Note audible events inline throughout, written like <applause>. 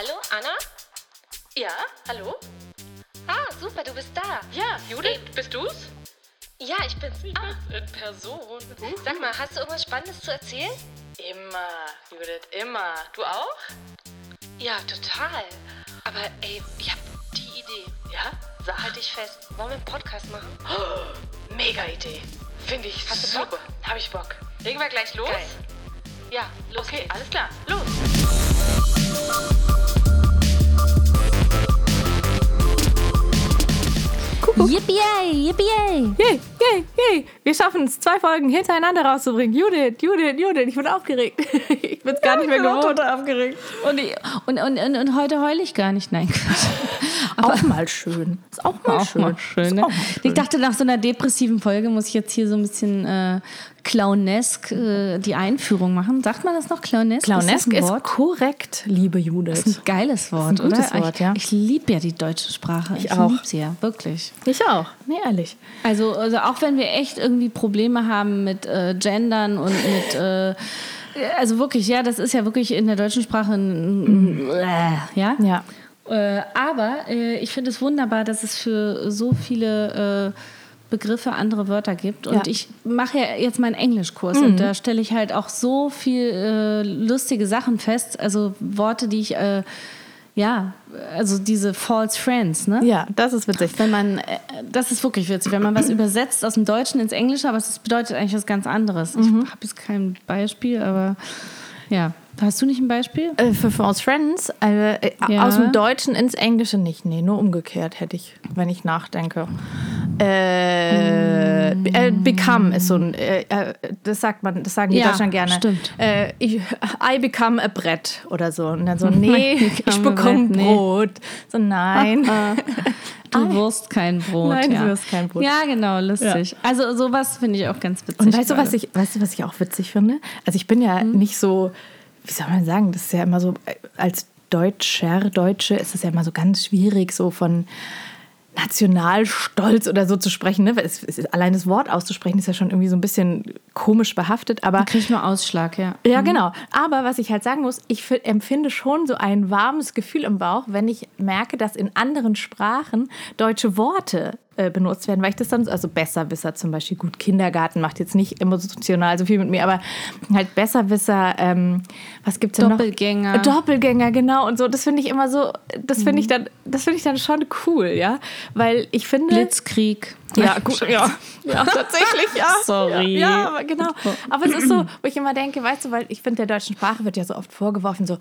Hallo, Anna? Ja, hallo? Ah, super, du bist da. Ja, Judith, bist du's? Ja, ich bin's. Ah, In Person. sag mal, hast du irgendwas Spannendes zu erzählen? Immer, Judith, immer. Du auch? Ja, total. Aber ey, ich hab die Idee. Ja? Sag. Halt dich fest. Wollen wir einen Podcast machen? Mega Idee. Finde ich Hast du super. Bock? Hab ich Bock. Legen wir gleich los? Geil. Ja, los Okay, geht's. alles klar. Los. Yippie, yippie. Yay, yay, yay. Wir schaffen es, zwei Folgen hintereinander rauszubringen. Judith, Judith, Judith, ich bin aufgeregt. <laughs> Ich bin es gar nicht mehr gewohnt. aufgeregt. Und, ich- und, und, und, und heute heule ich gar nicht. Nein, Quatsch. Auch mal schön. Ist auch mal Auch schön. mal schön, ne? auch mal schön. Ich dachte, nach so einer depressiven Folge muss ich jetzt hier so ein bisschen äh, clownesk äh, die Einführung machen. Sagt man das noch? Clownesk? Clownesk ist, ein ist korrekt, liebe Judith. Das ist ein geiles Wort, ein gutes oder? Wort, ich ja. ich liebe ja die deutsche Sprache. Ich, Ich auch. liebe sie ja, wirklich. Ich auch. Nee, ehrlich. Also, also auch wenn wir echt irgendwie Probleme haben mit äh, Gendern und mit äh, also wirklich, ja, das ist ja wirklich in der deutschen Sprache ein, ein äh, ja. Ja. Äh, aber äh, ich finde es wunderbar, dass es für so viele äh, Begriffe andere Wörter gibt. Und Ja. ich mache ja jetzt meinen Englischkurs und da stelle ich halt auch so viel äh, lustige Sachen fest. Also Worte, die ich äh, ja, also diese False Friends, ne? Ja, das ist witzig. Wenn man, das ist wirklich witzig, wenn man was übersetzt aus dem Deutschen ins Englische, aber es bedeutet eigentlich was ganz anderes. Ich habe jetzt kein Beispiel, aber ja. Hast du nicht ein Beispiel? Äh, Für False Friends, äh, äh, Ja. aus dem Deutschen ins Englische nicht. Nee, nur umgekehrt hätte ich, wenn ich nachdenke. Äh, äh, become ist so ein, äh, äh, das sagt man, das sagen die Ja, Deutschland gerne. stimmt. Äh, ich, I become a Brett oder so. Und dann so, <laughs> nee, ich a bekomme Brett, nee. Brot. So, nein. <laughs> Du wirst kein Brot. Nein, du ja. wirst kein Brot. Ja, genau, lustig. Also sowas finde ich auch ganz witzig. Und weißt du, was ich, weißt du, was ich auch witzig finde? Also ich bin ja nicht so, wie soll man sagen, das ist ja immer so, als Deutscher, Deutsche ist es ja immer so ganz schwierig, so von Nationalstolz oder so zu sprechen. Ne? Weil Es, es ist, allein das Wort auszusprechen ist ja schon irgendwie so ein bisschen komisch behaftet, aber Krieg ich nur Ausschlag, ja. ja, genau. Aber was ich halt sagen muss, ich fi- empfinde schon so ein warmes Gefühl im Bauch, wenn ich merke, dass in anderen Sprachen deutsche Worte äh, benutzt werden, weil ich das dann, also Besserwisser zum Beispiel, gut, Kindergarten macht jetzt nicht emotional so viel mit mir, aber halt Besserwisser, ähm, was gibt's denn Doppelgänger. noch? Doppelgänger, genau. Und so, das finde ich immer so, das finde ich dann, das finde ich dann schon cool, ja. Weil ich finde. Blitzkrieg. Ja, gut, ja. Ja, <laughs> tatsächlich, ja. Sorry. Ja, aber genau. Aber es ist so, wo ich immer denke, weißt du, weil ich finde, der deutschen Sprache wird ja so oft vorgeworfen, so, äh,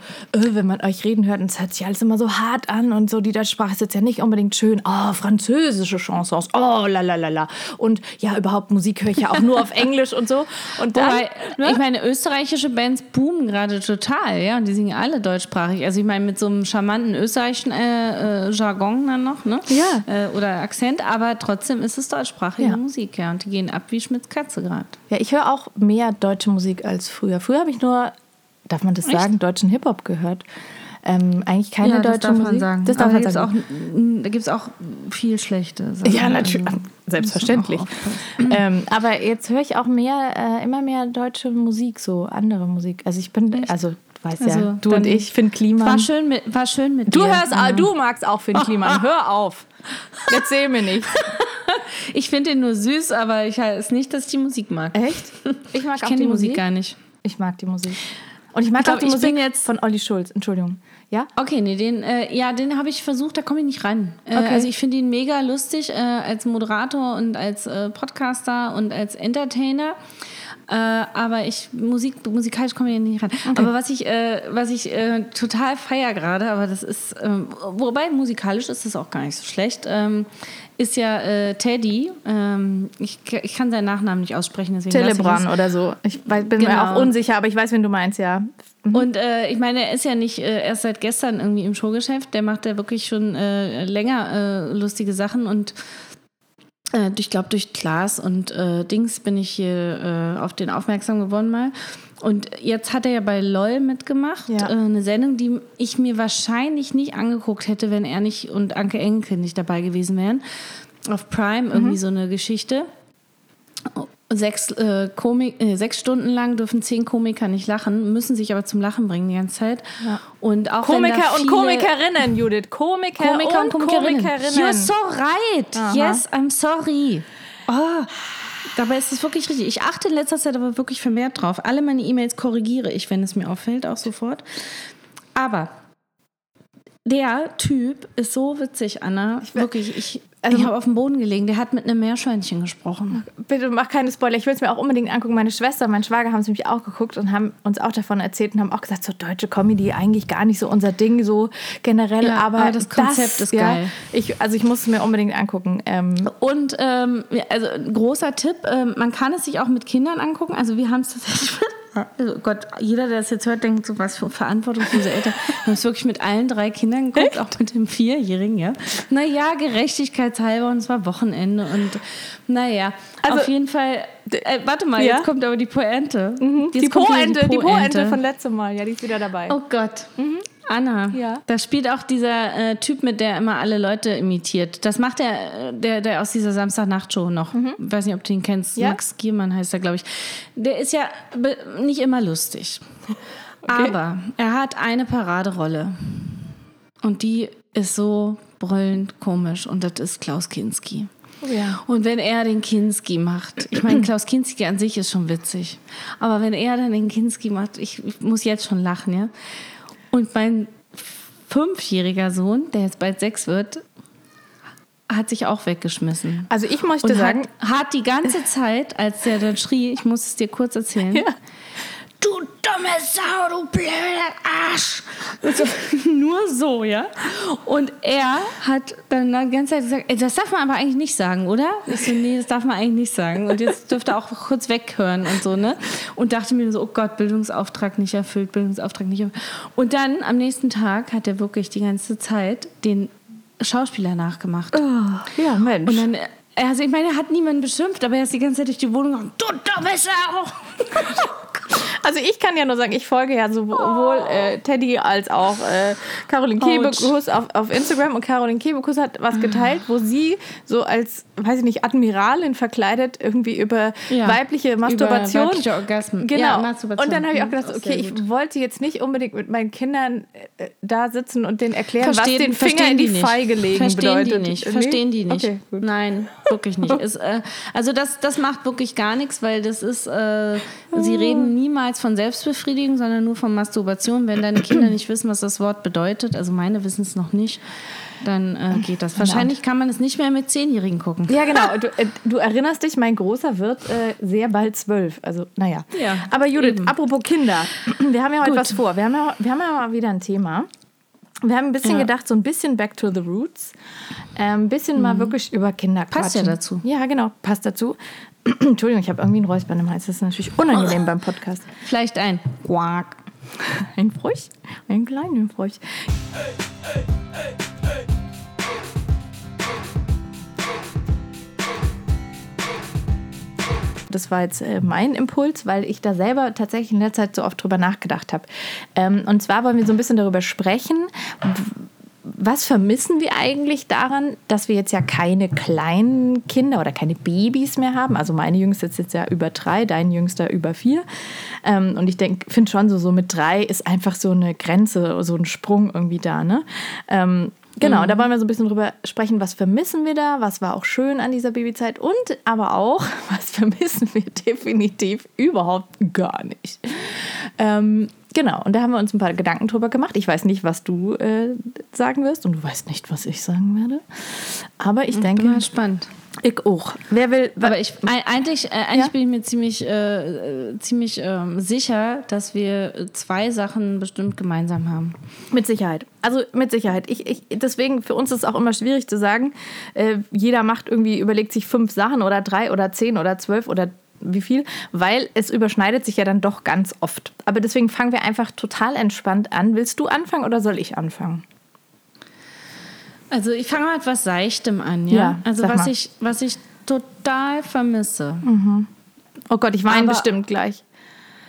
wenn man euch reden hört, und es hört sich alles immer so hart an und so, die deutsche Sprache ist jetzt ja nicht unbedingt schön. Oh, französische Chansons, oh, la la la la. Und ja, überhaupt Musik höre ich ja auch nur auf <laughs> Englisch und so. Und dann, Wobei, ne? ich meine, österreichische Bands boomen gerade total, ja, und die singen alle deutschsprachig. Also ich meine, mit so einem charmanten österreichischen äh, äh, Jargon dann noch, ne? Ja. Äh, oder Akzent, aber trotzdem ist es deutschsprachige Ja. Musik, ja. Und die gehen ab wie Schmitz Katze gerade. ja, ich höre auch mehr deutsche Musik als früher. Früher habe ich nur, darf man das sagen, deutschen Hip-Hop gehört. Ähm, eigentlich keine deutsche Musik. Das darf aber man da sagen. auch, da gibt es auch viel schlechte Sachen. Ja, natürlich. Also, Selbstverständlich. ähm, aber jetzt höre ich auch mehr, äh, immer mehr deutsche Musik, so andere Musik. Also ich bin, also du weißt ja, Also, du und ich, Finn Kliman. War schön mit, war schön mit du dir. hörst, ah, du magst auch Finn Kliman. <laughs> Hör auf. Erzähl mir nicht. <laughs> Ich finde den nur süß, aber ich ist nicht, dass ich die Musik mag. Echt? Ich mag Ich kenne die Musik gar nicht. Ich mag die Musik. Und ich mag Ich glaub, auch die Musik jetzt- von Olli Schulz. Entschuldigung. Ja? Okay, nee, den, äh, ja, den habe ich versucht, da komme ich nicht ran. Äh, Okay. Also ich finde ihn mega lustig äh, als Moderator und als äh, Podcaster und als Entertainer. Äh, aber ich Musik musikalisch komme ich nicht ran. Aber was ich äh, was ich total feier gerade, aber das ist ähm, wobei musikalisch ist das auch gar nicht so schlecht. Ist ja äh, Teddy. Ähm, ich, ich kann seinen Nachnamen nicht aussprechen, deswegen Telebran es. oder so. Ich bin mir Genau. auch unsicher, aber ich weiß, wen du meinst, ja. Und äh, ich meine, er ist ja nicht äh, erst seit gestern irgendwie im Showgeschäft. Der macht ja wirklich schon äh, länger äh, lustige Sachen und ich glaube, durch Klaas und äh, Dings bin ich hier äh, auf den aufmerksam geworden mal. Und jetzt hat er ja bei LOL mitgemacht, Ja. äh, eine Sendung, die ich mir wahrscheinlich nicht angeguckt hätte, wenn er nicht und Anke Engelke nicht dabei gewesen wären. Auf Prime irgendwie so eine Geschichte. Sechs, äh, Komik, äh, sechs Stunden lang dürfen zehn Komiker nicht lachen, müssen sich aber zum Lachen bringen die ganze Zeit. Und auch Komiker und Komikerinnen, Judith. Komiker, Komiker und, und Komikerinnen. Komikerinnen. You're so right. Yes, I'm sorry. Oh, dabei ist es wirklich richtig. Ich achte in letzter Zeit aber wirklich vermehrt drauf. Alle meine E-Mails korrigiere ich, wenn es mir auffällt, auch sofort. Aber der Typ ist so witzig, Anna. wirklich, ich, also- ich habe auf dem Boden gelegen. Der hat mit einem Meerschweinchen gesprochen. Bitte mach keine Spoiler. Ich will es mir auch unbedingt angucken. Meine Schwester und mein Schwager haben es nämlich auch geguckt und haben uns auch davon erzählt und haben auch gesagt, so deutsche Comedy eigentlich gar nicht so unser Ding, so generell. Ja, aber, aber das Konzept ist ja, geil. Ich, also ich muss es mir unbedingt angucken. Ähm, Und ähm, also ein großer Tipp, ähm, man kann es sich auch mit Kindern angucken. Also wir haben es tatsächlich. <laughs> Also Gott, jeder, der das jetzt hört, denkt so, was für verantwortungslose Eltern. Wir haben es wirklich mit allen drei Kindern geguckt, auch mit dem Vierjährigen, ja. Naja, gerechtigkeitshalber und es war Wochenende und naja, Also- auf jeden Fall. Äh, warte mal, Ja? jetzt kommt aber die Pointe. Jetzt Mhm. die kommt wieder Po-Ente, die Po-Ente von letztem Mal. Ja, die ist wieder dabei. Oh Gott. Anna, Ja. da spielt auch dieser äh, Typ mit, der immer alle Leute imitiert. Das macht der, der, der aus dieser Samstagnacht-Show noch. Weiß nicht, ob du ihn kennst. Ja. Max Giermann heißt er, glaube ich. Der ist ja nicht immer lustig. <laughs> Aber er hat eine Paraderolle. Und die ist so brüllend komisch. Und das ist Klaus Kinski. ja. Und wenn er den Kinski macht, ich meine, <clears throat> Klaus Kinski an sich ist schon witzig, aber wenn er dann den Kinski macht, ich, ich muss jetzt schon lachen, ja. Und mein fünfjähriger Sohn, der jetzt bald sechs wird, hat sich auch weggeschmissen. Also ich möchte Und sagen, hat, hat die ganze Zeit, als der dann schrie, ich muss es dir kurz erzählen, <laughs> Ja. Du dumme Sau, du blöder Arsch. So, <laughs> nur so, ja. Und er hat dann die ganze Zeit gesagt, ey, das darf man aber eigentlich nicht sagen, oder? Ich so, nee, das darf man eigentlich nicht sagen. Und jetzt dürfte er auch kurz weghören und so, ne? Und dachte mir so, oh Gott, Bildungsauftrag nicht erfüllt, Bildungsauftrag nicht erfüllt. Und dann am nächsten Tag hat er wirklich die ganze Zeit den Schauspieler nachgemacht. ja, Mensch. Und dann, also ich meine, er hat niemanden beschimpft, aber er ist die ganze Zeit durch die Wohnung gegangen, du dumme Sau. <laughs> Also ich kann ja nur sagen, ich folge ja sowohl äh, Teddy als auch äh, Caroline Kebekus auf, auf Instagram und Caroline Kebekus hat was geteilt, wo sie so als, weiß ich nicht, Admiralin verkleidet irgendwie über Ja, weibliche Masturbation. Über weibliche Orgasmen. Genau. Ja, Masturbation. Und dann habe ich auch gedacht, ist okay, ich wollte jetzt nicht unbedingt mit meinen Kindern äh, da sitzen und denen erklären, was den Finger verstehen in die, nicht. Feige legen verstehen bedeutet. Die nicht, Nee? verstehen die nicht. Okay. Nein, wirklich nicht. Ist, äh, also das, das macht wirklich gar nichts, weil das ist, äh, sie reden niemals von Selbstbefriedigung, sondern nur von Masturbation. Wenn deine Kinder nicht wissen, was das Wort bedeutet, also meine wissen es noch nicht, dann äh, geht das. Wahrscheinlich kann man es nicht mehr mit Zehnjährigen gucken. Ja, genau. <laughs> Du, äh, du erinnerst dich, mein Großer wird äh, sehr bald zwölf. Also, naja. Ja, Aber Judith, eben. apropos Kinder. Wir haben ja heute Gut. was vor. Wir haben ja, wir haben ja mal wieder ein Thema. Wir haben ein bisschen Ja. gedacht, so ein bisschen back to the roots. Ähm, Ein bisschen mal wirklich über Kinder Mhm. Passt ja dazu. Ja, genau. Passt dazu. <clears throat> Entschuldigung, ich habe irgendwie ein Räuspern im Hals. Das ist natürlich unangenehm <laughs> beim Podcast. Vielleicht ein Quack. Ein Frosch? Ein kleiner Frosch. Das war jetzt äh, mein Impuls, weil ich da selber tatsächlich in der Zeit so oft drüber nachgedacht habe. Ähm, und zwar wollen wir so ein bisschen darüber sprechen, was vermissen wir eigentlich daran, dass wir jetzt ja keine kleinen Kinder oder keine Babys mehr haben? Also meine Jüngste ist jetzt ja über drei, dein Jüngster über vier. Ähm, und ich finde schon so, so mit drei ist einfach so eine Grenze, so ein Sprung irgendwie da. Ne? Ähm, genau, da wollen wir so ein bisschen drüber sprechen, was vermissen wir da, was war auch schön an dieser Babyzeit und aber auch, <laughs> was vermissen wir definitiv überhaupt gar nicht. Ähm, genau, und da haben wir uns ein paar Gedanken drüber gemacht. Ich weiß nicht, was du äh, sagen wirst und du weißt nicht, was ich sagen werde. Aber ich denke, Bin mal spannend. ich auch. Wer will, Aber ich, ei- eigentlich, äh, eigentlich Ja? bin ich mir ziemlich, äh, äh, ziemlich ähm, sicher, dass wir zwei Sachen bestimmt gemeinsam haben. Mit Sicherheit. Also mit Sicherheit. Ich, ich, deswegen, für uns ist es auch immer schwierig zu sagen, äh, jeder macht irgendwie, überlegt sich fünf Sachen oder drei oder zehn oder zwölf oder wie viel, weil es überschneidet sich ja dann doch ganz oft. Aber deswegen fangen wir einfach total entspannt an. Willst du anfangen oder soll ich anfangen? Also ich fange mal mit was Seichtem an, ja. Ja, also was mal. ich, was ich total vermisse. Oh Gott, ich weine bestimmt gleich.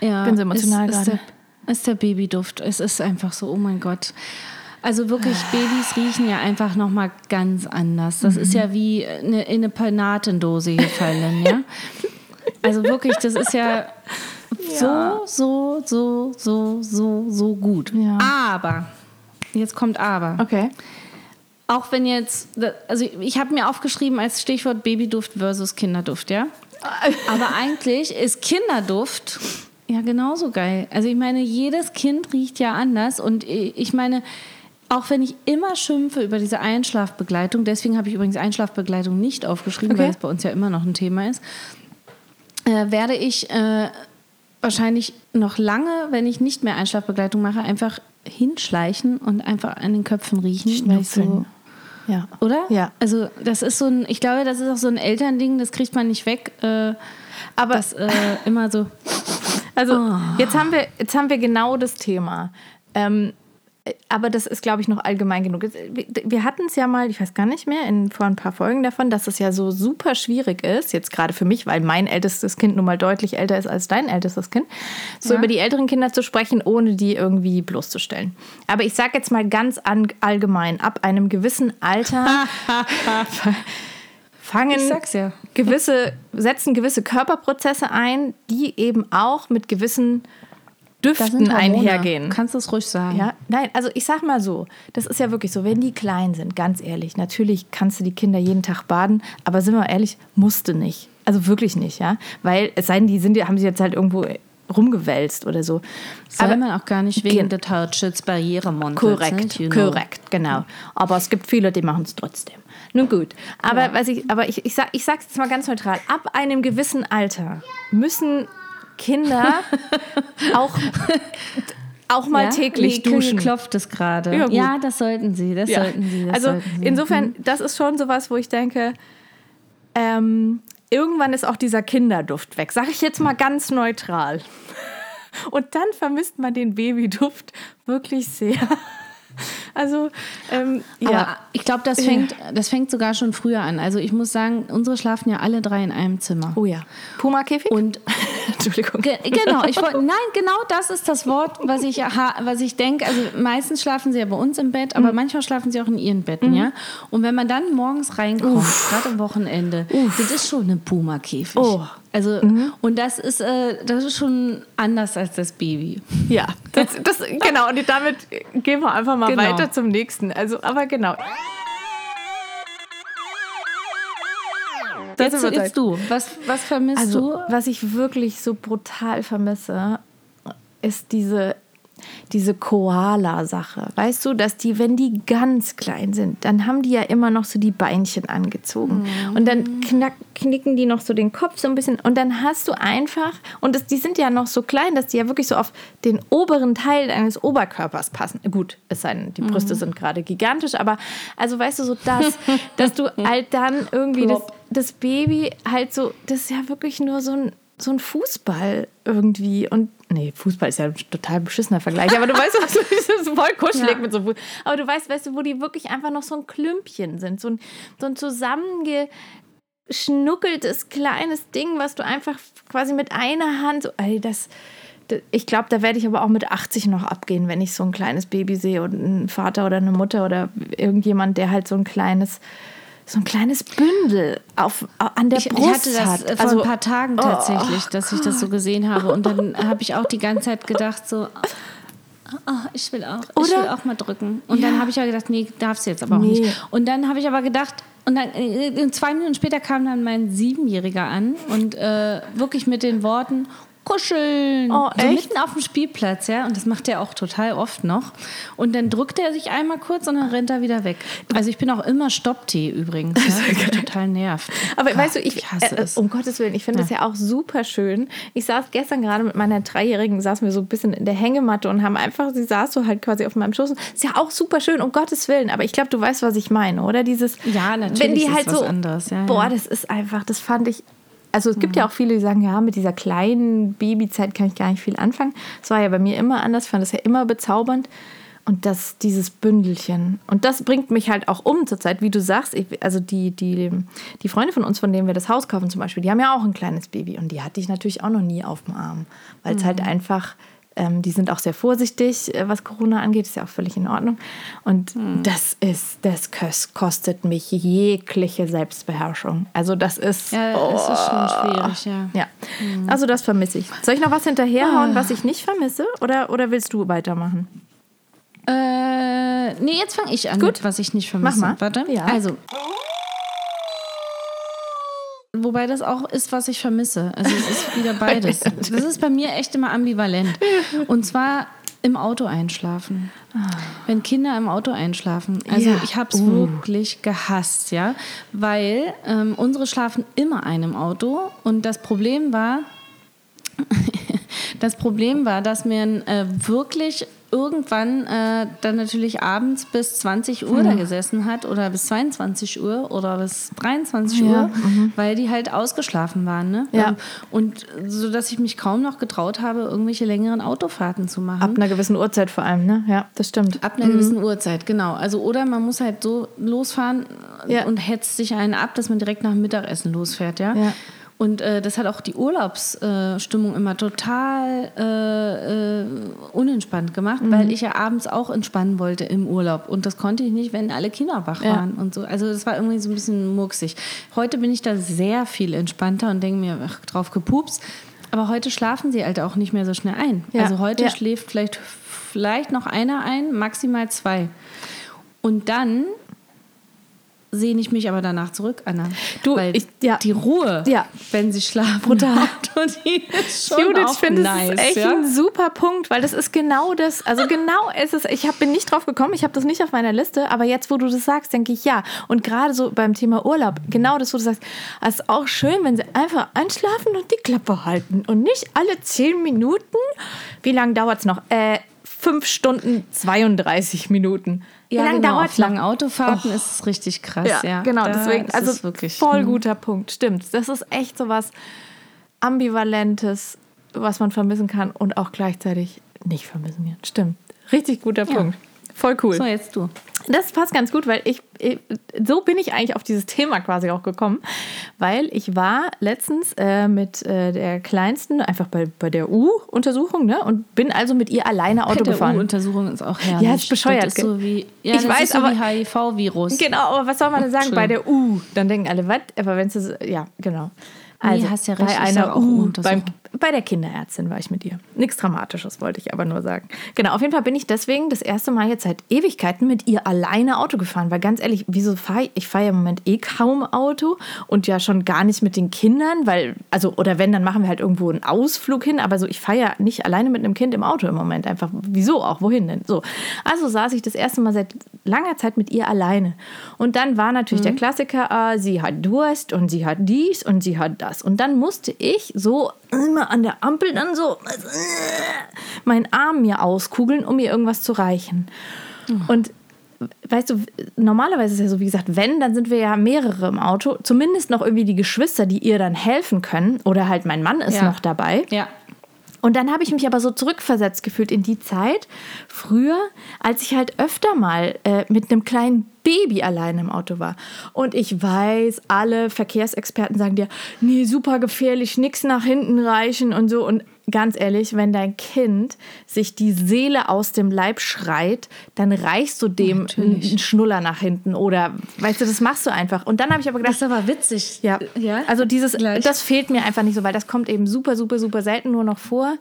Ja, Bin so emotional ist, ist, der, ist der Babyduft. Es ist einfach so, oh mein Gott. Also wirklich, Babys riechen ja einfach nochmal ganz anders. Das ist ja wie eine, in eine Panatendose hier fallen, ja. <laughs> Also wirklich, das ist ja, Ja. so, so, so, so, so, so gut. Ja. Aber, jetzt kommt aber. Okay. Auch wenn jetzt, also ich habe mir aufgeschrieben als Stichwort Babyduft versus Kinderduft, ja? <laughs> Aber eigentlich ist Kinderduft ja genauso geil. Also ich meine, jedes Kind riecht ja anders und ich meine, auch wenn ich immer schimpfe über diese Einschlafbegleitung, deswegen habe ich übrigens Einschlafbegleitung nicht aufgeschrieben, Okay. weil es bei uns ja immer noch ein Thema ist, äh, werde ich äh, wahrscheinlich noch lange, wenn ich nicht mehr Einschlafbegleitung mache, einfach hinschleichen und einfach an den Köpfen riechen. Ich so, Schnüffeln. Ja. oder? Ja. Also das ist so ein, ich glaube, das ist auch so ein Elternding, das kriegt man nicht weg. Äh, Aber das äh, immer so. Also Oh. jetzt, haben wir, jetzt haben wir genau das Thema. Ähm, äh, aber das ist, glaube ich, noch allgemein genug. Jetzt, Wir hatten es ja mal, ich weiß gar nicht mehr, in, vor ein paar Folgen davon, dass es ja so super schwierig ist, jetzt gerade für mich, weil mein ältestes Kind nun mal deutlich älter ist als dein ältestes Kind, so Ja. über die älteren Kinder zu sprechen, ohne die irgendwie bloßzustellen. Aber ich sage jetzt mal ganz an, allgemein, ab einem gewissen Alter <laughs> fangen ja. gewisse, setzen gewisse Körperprozesse ein, die eben auch mit gewissen Düften einhergehen. Kannst du es ruhig sagen. Ja, nein, also ich sag mal so, das ist ja wirklich so, wenn die klein sind, ganz ehrlich, natürlich kannst du die Kinder jeden Tag baden, aber sind wir ehrlich, musste nicht. Also wirklich nicht, ja, weil es sei denn, die sind, haben sie jetzt halt irgendwo rumgewälzt oder so. Soll aber man auch gar nicht wegen Gen- der Touchschutzbarriere Korrekt, You know. korrekt, genau. Aber es gibt viele, die machen es trotzdem. Nun gut, aber was ich, aber ich, ich sag, ich sag's jetzt mal ganz neutral: Ab einem gewissen Alter müssen Kinder <laughs> auch auch mal Ja? täglich Nee, duschen. klopft es gerade. Ja, Ja, das sollten sie. Das Ja. sollten sie. Das also sollten sie. insofern, das ist schon sowas, wo ich denke, ähm, irgendwann ist auch dieser Kinderduft weg. Sag ich jetzt mal ganz neutral. <laughs> Und dann vermisst man den Babyduft wirklich sehr. Also, ähm, Aber ja. ich glaube, das fängt, das fängt sogar schon früher an. Also ich muss sagen, unsere schlafen ja alle drei in einem Zimmer. Oh ja. Puma-Käfig? Und <laughs> Entschuldigung. Ge genau, ich wollte, nein, genau das ist das Wort, was ich, was ich denke. Also meistens schlafen sie ja bei uns im Bett, Mhm. aber manchmal schlafen sie auch in ihren Betten, ja. Und wenn man dann morgens reinkommt, gerade am Wochenende, das ist schon eine Puma-Käfig. Oh. Also, und das ist, äh, das ist schon anders als das Baby. Ja, das, das, genau. Und damit gehen wir einfach mal Genau. weiter zum nächsten. Also, aber genau. Das Jetzt, jetzt du, was, was vermisst Also, du? was ich wirklich so brutal vermisse, ist diese, diese Koala-Sache. Weißt du, dass die, wenn die ganz klein sind, dann haben die ja immer noch so die Beinchen angezogen. Und dann knack, knicken die noch so den Kopf so ein bisschen. Und dann hast du einfach, und das, die sind ja noch so klein, dass die ja wirklich so auf den oberen Teil deines Oberkörpers passen. Gut, es sei denn, die Brüste sind gerade gigantisch, aber also weißt du, so das, <laughs> dass du halt dann irgendwie das, das Baby halt so, das ist ja wirklich nur so ein, so ein Fußball irgendwie. Und nee, Fußball ist ja ein total beschissener Vergleich, aber du weißt, was <laughs> das ist voll kuschelig Ja. mit so einem Fuß. Aber du weißt, weißt du, wo die wirklich einfach noch so ein Klümpchen sind, so ein, so ein zusammengeschnuckeltes kleines Ding, was du einfach quasi mit einer Hand, so, ey, das. das- Ich glaube, da werde ich aber auch mit 80 noch abgehen, wenn ich so ein kleines Baby sehe und einen Vater oder eine Mutter oder irgendjemand, der halt so ein kleines, so ein kleines Bündel auf, an der Ich, ich Brust hatte das hat. äh, vor Also, ein paar Tagen oh, tatsächlich, dass ich das so gesehen habe. Und dann habe ich auch die ganze Zeit gedacht, so, oh, ich will auch, ich Oder? will auch mal drücken. Und dann Ja. habe ich ja gedacht, nee, darfst du jetzt aber auch Nee. nicht. Und dann habe ich aber gedacht, und dann äh, zwei Minuten später kam dann mein Siebenjähriger an und äh, wirklich mit den Worten, kuscheln. Oh, so echt? mitten auf dem Spielplatz, ja. Und das macht er auch total oft noch. Und dann drückt er sich einmal kurz und dann rennt er wieder weg. Also ich bin auch immer Stopptee übrigens. <laughs> Ja, was mich total nervt. Aber Gott, weißt du, ich, hasse äh, es. um Gottes Willen, ich finde das ja auch super schön. Ich saß gestern gerade mit meiner Dreijährigen, saßen wir so ein bisschen in der Hängematte und haben einfach, sie saß so halt quasi auf meinem Schoß. Ist ja auch super schön, um Gottes Willen. Aber ich glaube, du weißt, was ich meine, oder? Dieses, Ja, natürlich wenn die ist halt was so, anderes, ja, boah, ja. das ist einfach, das fand ich. Also es gibt ja auch viele, die sagen, ja, mit dieser kleinen Babyzeit kann ich gar nicht viel anfangen. Das war ja bei mir immer anders, ich fand das ja immer bezaubernd. Und das, dieses Bündelchen. Und das bringt mich halt auch um zurzeit, wie du sagst. Ich, also die, die, die Freunde von uns, von denen wir das Haus kaufen zum Beispiel, die haben ja auch ein kleines Baby. Und die hatte ich natürlich auch noch nie auf dem Arm. Weil es Mhm. halt einfach Ähm, die sind auch sehr vorsichtig, äh, was Corona angeht, ist ja auch völlig in Ordnung. Und das ist, das kostet mich jegliche Selbstbeherrschung. Also das ist. Ja, es ist schon schwierig, ja. Ja, also das vermisse ich. Soll ich noch was hinterherhauen, was ich nicht vermisse? Oder, oder willst du weitermachen? Äh, nee, jetzt fange ich an Gut. mit, was ich nicht vermisse. Mach mal. Warte. Ja. Also. Wobei das auch ist, was ich vermisse. Also es ist wieder <laughs> beides. Das ist bei mir echt immer ambivalent. Und zwar im Auto einschlafen. Wenn Kinder im Auto einschlafen. Also Ah. Ja. ich habe es Uh. wirklich gehasst, ja. Weil ähm, unsere schlafen immer ein im Auto. Und das Problem war, <laughs> das Problem war, dass mir äh, wirklich irgendwann äh, dann natürlich abends bis 20 Uhr da gesessen hat oder bis 22 Uhr oder bis 23 Ja, Uhr, weil die halt ausgeschlafen waren. Ne? Ja. Ähm, Und so, dass ich mich kaum noch getraut habe, irgendwelche längeren Autofahrten zu machen. Ab einer gewissen Uhrzeit vor allem, ne? Ja, das stimmt. Ab einer gewissen Uhrzeit, genau. Also oder man muss halt so losfahren Ja. und hetzt sich einen ab, dass man direkt nach dem Mittagessen losfährt, ja. Ja. Und äh, das hat auch die Urlaubsstimmung immer total äh, äh, unentspannt gemacht, Mhm. weil ich ja abends auch entspannen wollte im Urlaub. Und das konnte ich nicht, wenn alle Kinder wach Ja. waren und so. Also das war irgendwie so ein bisschen murksig. Heute bin ich da sehr viel entspannter und denke mir, ach, drauf gepupst. Aber heute schlafen sie halt auch nicht mehr so schnell ein. Ja. Also heute Ja. schläft vielleicht, vielleicht noch einer ein, maximal zwei. Und dann sehne ich mich aber danach zurück, Anna. Du, Weil ich- ja. die Ruhe, Ja. wenn sie schlafen, <laughs> Brutal. hat, und die ist schon Judith, ich finde, nice. das ist echt ja? ein super Punkt, weil das ist genau das, also genau ist es, ich hab, bin nicht drauf gekommen, ich habe das nicht auf meiner Liste, aber jetzt, wo du das sagst, denke ich ja. Und gerade so beim Thema Urlaub, genau das, wo du sagst, es ist auch schön, wenn sie einfach einschlafen und die Klappe halten und nicht alle zehn Minuten, wie lange dauert es noch? Äh, fünf Stunden 32 Minuten. Wie ja, lange genau, dauert auf langen Autofahrten Och. ist es richtig krass. Ja, Ja, genau, Da deswegen, ist also es wirklich voll hm. guter Punkt, stimmt. Das ist echt so was Ambivalentes, was man vermissen kann und auch gleichzeitig nicht vermissen kann. Stimmt. Richtig guter Punkt. Voll cool. So, jetzt du. Das passt ganz gut, weil ich, so bin ich eigentlich auf dieses Thema quasi auch gekommen, weil ich war letztens äh, mit äh, der Kleinsten einfach bei, bei der U-Untersuchung ne, und bin also mit ihr alleine Auto gefahren. untersuchung ist auch herrlich. Ja, ist bescheuert, Das ist so wie, ja, Ich weiß, ist so aber- wie HIV-Virus. Genau, aber was soll man denn sagen bei der U? Dann denken alle, was? Aber wenn es ja, genau. Nee, hast ja recht, bei einer sag auch U, Untersuchung. beim, bei der Kinderärztin war ich mit ihr. Nichts Dramatisches wollte ich aber nur sagen. Genau, auf jeden Fall bin ich deswegen das erste Mal jetzt seit Ewigkeiten mit ihr alleine Auto gefahren. Weil ganz ehrlich, wieso fahre ich? Ich fahre ja im Moment eh kaum Auto und ja schon gar nicht mit den Kindern, weil, also, oder wenn, dann machen wir halt irgendwo einen Ausflug hin. Aber so, ich fahre ja nicht alleine mit einem Kind im Auto im Moment. Einfach, wieso auch? Wohin denn? So. Also saß ich das erste Mal seit langer Zeit mit ihr alleine. Und dann war natürlich der Klassiker, ah, sie hat Durst und sie hat dies und sie hat das. Und dann musste ich so immer an der Ampel dann so meinen Arm mir auskugeln, um ihr irgendwas zu reichen. Und weißt du, normalerweise ist ja so, wie gesagt, wenn, dann sind wir ja mehrere im Auto. Zumindest noch irgendwie die Geschwister, die ihr dann helfen können. Oder halt mein Mann ist Ja. noch dabei. Ja. Und dann habe ich mich aber so zurückversetzt gefühlt in die Zeit früher, als ich halt öfter mal äh, mit einem kleinen Baby alleine im Auto war. Und ich weiß, alle Verkehrsexperten sagen dir, nee, super gefährlich, nix nach hinten reichen und so. Und ganz ehrlich, wenn dein Kind sich die Seele aus dem Leib schreit, dann reichst du dem Natürlich. einen Schnuller nach hinten. Oder, weißt du, das machst du einfach. Und dann habe ich aber gedacht, Das ist aber witzig. ja. ja? Also dieses, Gleich. das fehlt mir einfach nicht so, weil das kommt eben super, super, super selten nur noch vor.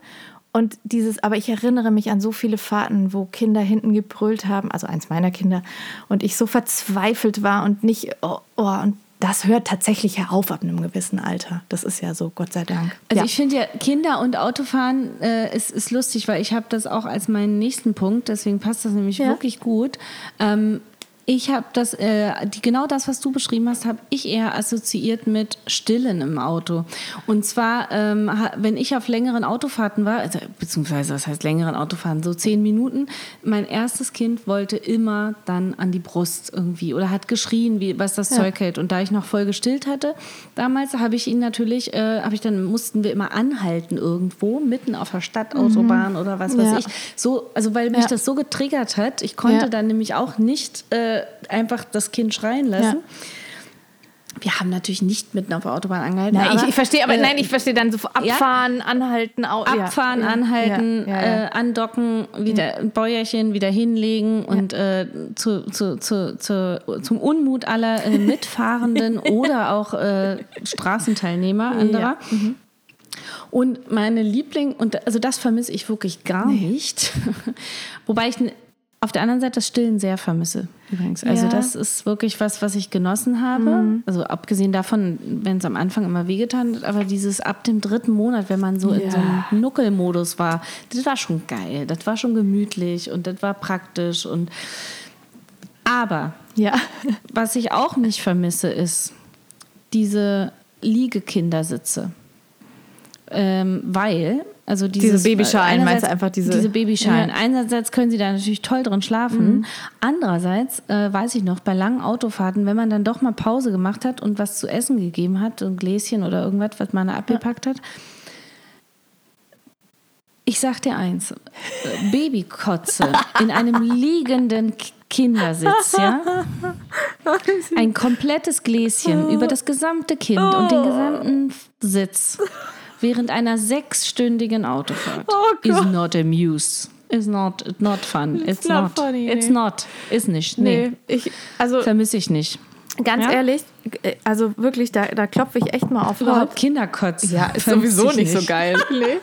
Und dieses, aber ich erinnere mich an so viele Fahrten, wo Kinder hinten gebrüllt haben, also eins meiner Kinder, und ich so verzweifelt war und nicht, oh, oh und das hört tatsächlich ja auf ab einem gewissen Alter. Das ist ja so, Gott sei Dank. Also ja. ich finde ja, Kinder und Autofahren äh, ist, ist lustig, weil ich habe das auch als meinen nächsten Punkt, deswegen passt das nämlich Ja. wirklich gut. Ähm, ich habe das, äh, die, genau das, was du beschrieben hast, habe ich eher assoziiert mit Stillen im Auto. Und zwar, ähm, wenn ich auf längeren Autofahrten war, also, beziehungsweise was heißt längeren Autofahrten, so zehn Minuten, mein erstes Kind wollte immer dann an die Brust irgendwie oder hat geschrien, wie, was das Zeug hält. Und da ich noch voll gestillt hatte, damals habe ich ihn natürlich, äh, habe ich dann, mussten wir immer anhalten irgendwo, mitten auf der Stadtautobahn oder was weiß Ja. ich. So, also weil mich Ja. das so getriggert hat, ich konnte Ja. dann nämlich auch nicht äh, einfach das Kind schreien lassen. wir haben natürlich nicht mitten auf der Autobahn angehalten. Nein, ich, aber, ich verstehe, aber äh, nein, ich verstehe dann so abfahren, anhalten, au, ja. Abfahren, Ja, anhalten, ja, ja, ja. Äh, andocken, wieder ein Bäuerchen wieder hinlegen und äh, zu, zu, zu, zu, zum Unmut aller äh, Mitfahrenden <laughs> oder auch äh, Straßenteilnehmer anderer. Mhm. Und meine Liebling, und also das vermisse ich wirklich gar nicht. <laughs> Wobei ich auf der anderen Seite das Stillen sehr vermisse übrigens. Also Ja. Mhm. das ist wirklich was, was ich genossen habe. Also abgesehen davon, wenn es am Anfang immer wehgetan hat, aber dieses ab dem dritten Monat, wenn man so in so Ja. einem Nuckelmodus war, das war schon geil. Das war schon gemütlich und das war praktisch und aber ja. <laughs> was ich auch nicht vermisse, ist diese Liegekindersitze. Ähm, weil, also dieses, Babyschalen, meinst du einfach diese- Diese Babyschalen. Ja. Mhm. Einerseits können sie da natürlich toll drin schlafen. Andererseits, äh, weiß ich noch, bei langen Autofahrten, wenn man dann doch mal Pause gemacht hat und was zu essen gegeben hat, ein Gläschen oder irgendwas, was man da abgepackt hat. Ich sag dir eins, äh, Babykotze <laughs> in einem liegenden Kindersitz, ja? <laughs> Ein komplettes Gläschen über das gesamte Kind und den gesamten Sitz <laughs> während einer sechsstündigen Autofahrt Oh is Gott. not amuse. Is not, not fun. It's, not not. funny, It's nee. not. Ist nicht. Nee. Nee, ich, also Vermisse ich nicht. ganz Ja? ehrlich, äh, also wirklich, da, da klopfe ich echt mal auf Überhaupt. Kinderkotz. Ja, ist sowieso ich nicht, so geil. <laughs> nee.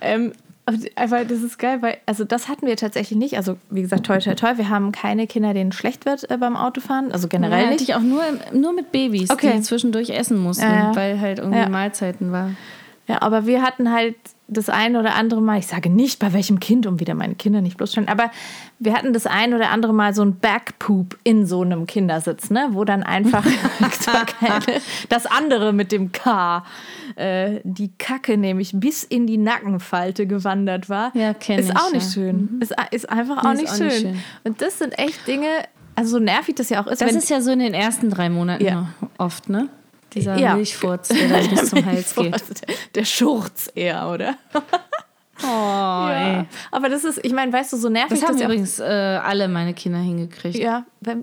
ähm, aber- das ist geil, weil, also das hatten wir tatsächlich nicht. Also, wie gesagt, toi, toi, toi. Wir haben keine Kinder, denen schlecht wird äh, beim Autofahren. Also generell Ja, hatte nicht. ich auch nur, nur mit Babys, Okay. die zwischendurch essen mussten, Ja, ja. weil halt irgendwie. Mahlzeiten war. Ja, aber wir hatten halt das ein oder andere Mal, ich sage nicht bei welchem Kind, um wieder meine Kinder nicht bloßstellen, aber wir hatten das ein oder andere Mal so ein Backpoop in so einem Kindersitz, ne? wo dann einfach <laughs> das andere mit dem K, äh, die Kacke nämlich bis in die Nackenfalte gewandert war. Ja, Ist ich, auch nicht ja. schön. Ist, ist einfach auch, Nee, ist nicht, auch schön. nicht schön. Und das sind echt Dinge, also so nervig das ja auch ist. Das ist ja so in den ersten drei Monaten Ja. oft, ne? Dieser Ja. Milchfurz, der dann <laughs> bis zum Hals geht. Der Schurz eher, oder? Oh, <laughs> Ja. ey. Aber das ist, ich meine, weißt du, so nervig Das haben auch- übrigens äh, alle meine Kinder hingekriegt. Ja, bei,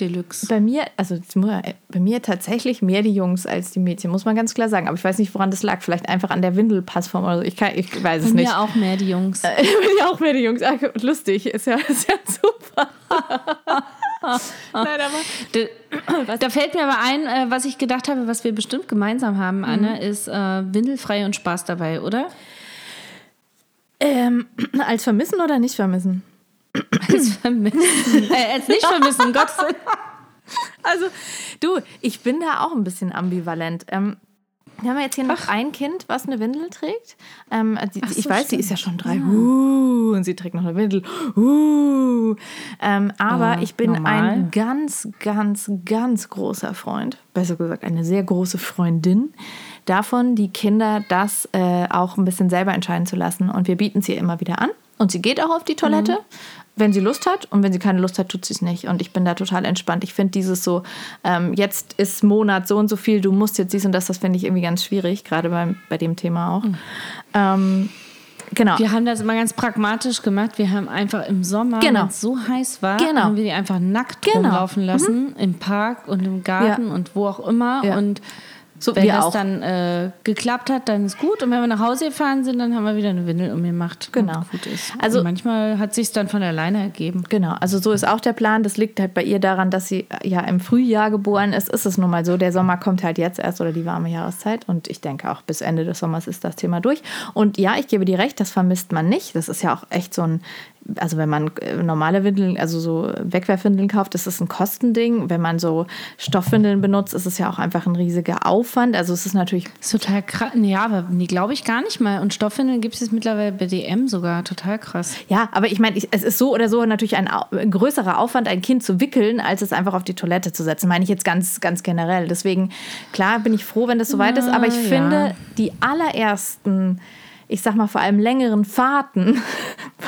Deluxe. bei mir, also mu- bei mir tatsächlich mehr die Jungs als die Mädchen, muss man ganz klar sagen. Aber ich weiß nicht, woran das lag. Vielleicht einfach an der Windelpassform oder so. Ich, kann, ich weiß Bei es nicht. mir auch mehr die Jungs. <laughs> Bei mir auch mehr die Jungs. Lustig, ist ja, ist ja super. <laughs> Nein, aber Da, <clears throat> da fällt mir aber ein, äh, was ich gedacht habe, was wir bestimmt gemeinsam haben, Anne, ist äh, windelfrei und Spaß dabei, oder? ähm, <clears throat> als vermissen oder nicht vermissen? Als <clears throat> vermissen. äh, als nicht vermissen, um Gottes Willen. Also, du, ich bin da auch ein bisschen ambivalent. Ähm, wir haben jetzt hier noch ein Kind, was eine Windel trägt. Ähm, die, Ach so, ich weiß, sie ist ja schon drei. Uh, und sie trägt noch eine Windel. Uh. Ähm, aber Äh, ich bin normal. ein ganz, ganz, ganz großer Freund, besser gesagt eine sehr große Freundin davon, die Kinder das äh, auch ein bisschen selber entscheiden zu lassen. Und wir bieten sie ihr immer wieder an. Und sie geht auch auf die Toilette, Mhm. Wenn sie Lust hat. Und wenn sie keine Lust hat, tut sie es nicht. Und ich bin da total entspannt. Ich finde dieses so, ähm, jetzt ist Monat so und so viel, du musst jetzt dies und das, das finde ich irgendwie ganz schwierig, gerade beim, bei dem Thema auch. Ähm, genau. Wir haben das immer ganz pragmatisch gemacht. Wir haben einfach im Sommer, Genau. wenn es so heiß war, Genau. haben wir die einfach nackt Genau. rumlaufen lassen, im Park und im Garten Ja. und wo auch immer. Ja. Und So, wenn das auch. dann äh, geklappt hat, dann ist gut. Und wenn wir nach Hause gefahren sind, dann haben wir wieder eine Windel umgemacht. Genau. Gut ist. Also- und manchmal hat sich dann von alleine ergeben. Genau, also so ist auch der Plan. Das liegt halt bei ihr daran, dass sie äh, ja im Frühjahr geboren ist. Ist es nun mal so. Der Sommer kommt halt jetzt erst oder die warme Jahreszeit. Und ich denke auch bis Ende des Sommers ist das Thema durch. Und ja, ich gebe dir recht, das vermisst man nicht. Das ist ja auch echt so ein, also wenn man äh, normale Windeln, also so Wegwerfwindeln kauft, ist es ein Kostending. Wenn man so Stoffwindeln benutzt, ist es ja auch einfach ein riesiger Aufwand. Also es ist natürlich ist total krass. Ja, aber nee, glaube ich gar nicht mal. Und Stoffwindeln gibt es jetzt mittlerweile bei DM sogar. Total krass. Ja, aber ich meine, es ist so oder so natürlich ein, ein größerer Aufwand, ein Kind zu wickeln, als es einfach auf die Toilette zu setzen. Meine ich jetzt ganz, ganz generell. Deswegen, klar, bin ich froh, wenn das soweit ist, aber ich ja. finde, die allerersten, ich sag mal vor allem längeren Fahrten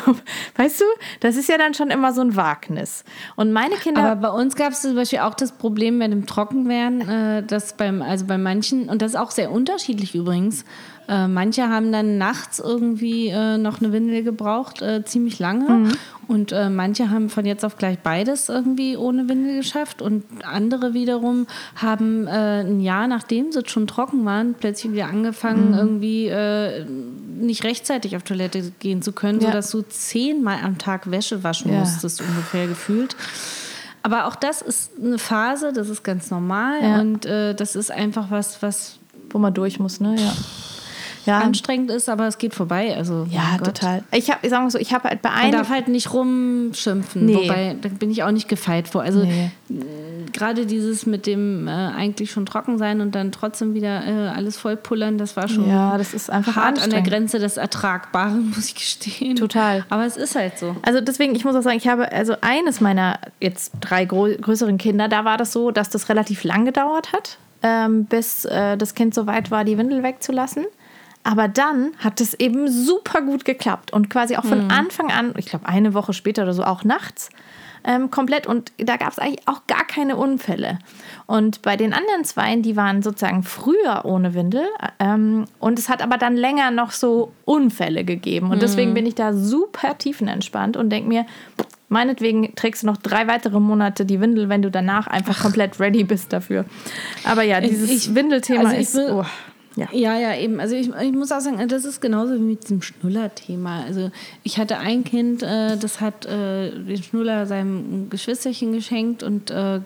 <laughs> Weißt du, das ist ja dann schon immer so ein Wagnis. Und meine Kinder. Aber bei uns gab es zum Beispiel auch das Problem mit dem Trockenwerden, äh, dass beim, also bei manchen, und das ist auch sehr unterschiedlich übrigens, äh, manche haben dann nachts irgendwie äh, noch eine Windel gebraucht, äh, ziemlich lange. Mhm. Und äh, manche haben von jetzt auf gleich beides irgendwie ohne Windel geschafft. Und andere wiederum haben äh, ein Jahr, nachdem sie schon trocken waren, plötzlich wieder angefangen, Mhm. irgendwie nicht rechtzeitig auf Toilette gehen zu können, Ja. sodass du zehnmal am Tag Wäsche waschen Ja. musstest, ungefähr gefühlt. Aber auch das ist eine Phase, das ist ganz normal Ja. und äh, das ist einfach was, was wo man durch muss, ne? Ja. Ja, anstrengend ist, aber es geht vorbei. Also ja total. Ich habe, ich sag mal so, ich habe halt bei Man einem. darf halt nicht rumschimpfen, Nee. wobei da bin ich auch nicht gefeit vor. Also Nee. mh, gerade dieses mit dem äh, eigentlich schon trocken sein und dann trotzdem wieder äh, alles vollpullern, das war schon Ja, das ist einfach hart an der. Grenze des Ertragbaren, <laughs> muss ich gestehen. Total. Aber es ist halt so. Also deswegen, ich muss auch sagen, ich habe also eines meiner jetzt drei größeren Kinder, da war das so, dass das relativ lang gedauert hat, ähm, bis äh, das Kind so weit war, die Windel wegzulassen. Aber dann hat es eben super gut geklappt und quasi auch von Anfang an, ich glaube eine Woche später oder so, auch nachts, ähm, komplett. Und da gab es eigentlich auch gar keine Unfälle. Und bei den anderen Zweien, die waren sozusagen früher ohne Windel. Ähm, und es hat aber dann länger noch so Unfälle gegeben. Und deswegen bin ich da super tiefenentspannt und denke mir, meinetwegen trägst du noch drei weitere Monate die Windel, wenn du danach einfach komplett ready bist dafür. Aber ja, dieses Windelthema also ist. will- Oh, ja. Ja, ja, eben. Also ich, ich muss auch sagen, das ist genauso wie mit diesem Schnuller-Thema. Also ich hatte ein Kind, äh, das hat äh, den Schnuller seinem Geschwisterchen geschenkt und äh,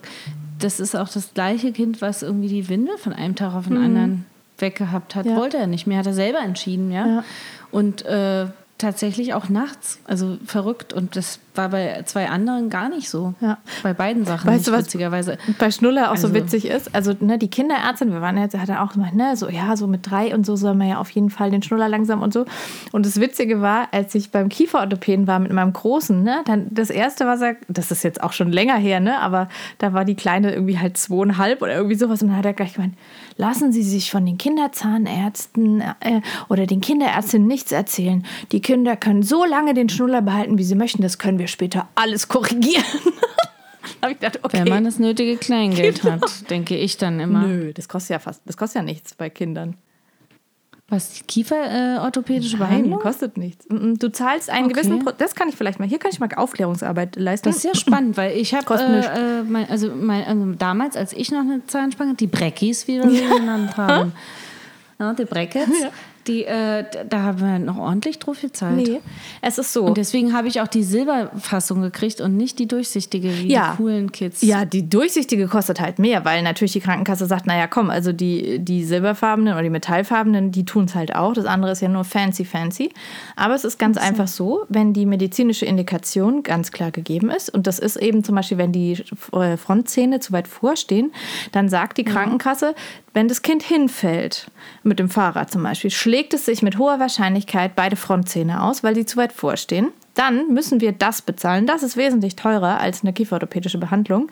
das ist auch das gleiche Kind, was irgendwie die Windel von einem Tag auf den anderen weggehabt hat. Mhm. Ja. Wollte er nicht mehr, hat er selber entschieden, ja. Ja. Und äh, tatsächlich auch nachts. Also verrückt. Und das war bei zwei anderen gar nicht so. Ja. Bei beiden Sachen Weißt du was? witzigerweise. bei Schnuller auch so Also- witzig ist. Also ne, die Kinderärztin, wir waren jetzt, hat er auch gemacht, ne, so ja, so mit drei und so soll man ja auf jeden Fall den Schnuller langsam und so. Und das Witzige war, als ich beim Kieferorthopäden war mit meinem Großen, ne, dann das erste, was er, das ist jetzt auch schon länger her, ne, aber da war die Kleine irgendwie halt zweieinhalb oder irgendwie sowas und dann hat er gleich gemeint, lassen Sie sich von den Kinderzahnärzten äh, oder den Kinderärztinnen nichts erzählen. Die Kinder können so lange den Schnuller behalten, wie sie möchten. Das können wir später alles korrigieren. <laughs> Gedacht, okay. Wenn man das nötige Kleingeld hat, denke ich dann immer. Nö, das kostet ja fast, das kostet ja nichts bei Kindern. Was, Kieferorthopädische Nein, Behandlung? kostet nichts. Mm, Du zahlst einen Okay. gewissen, Pro das kann ich vielleicht mal, hier kann ich mal Aufklärungsarbeit leisten. Das ist ja spannend, weil ich habe, äh, äh, mein, also, mein, also damals, als ich noch eine Zahnspange, die Breckis, wie wir sie genannt haben, <laughs> ja, die Brackets, die, äh, da haben wir noch ordentlich drauf gezahlt. nee, es ist so. Und deswegen habe ich auch die Silberfassung gekriegt und nicht die durchsichtige wie Ja. die coolen Kids. Ja, die durchsichtige kostet halt mehr, weil natürlich die Krankenkasse sagt, naja, komm, also die, die silberfarbenen oder die metallfarbenen, die tun es halt auch. Das andere ist ja nur fancy, fancy. Aber es ist ganz einfach so, wenn die medizinische Indikation ganz klar gegeben ist, und das ist eben zum Beispiel, wenn die äh, Frontzähne zu weit vorstehen, dann sagt die Krankenkasse, wenn das Kind hinfällt, mit dem Fahrrad zum Beispiel, schlägt es sich mit hoher Wahrscheinlichkeit beide Frontzähne aus, weil sie zu weit vorstehen. Dann müssen wir das bezahlen. Das ist wesentlich teurer als eine kieferorthopädische Behandlung.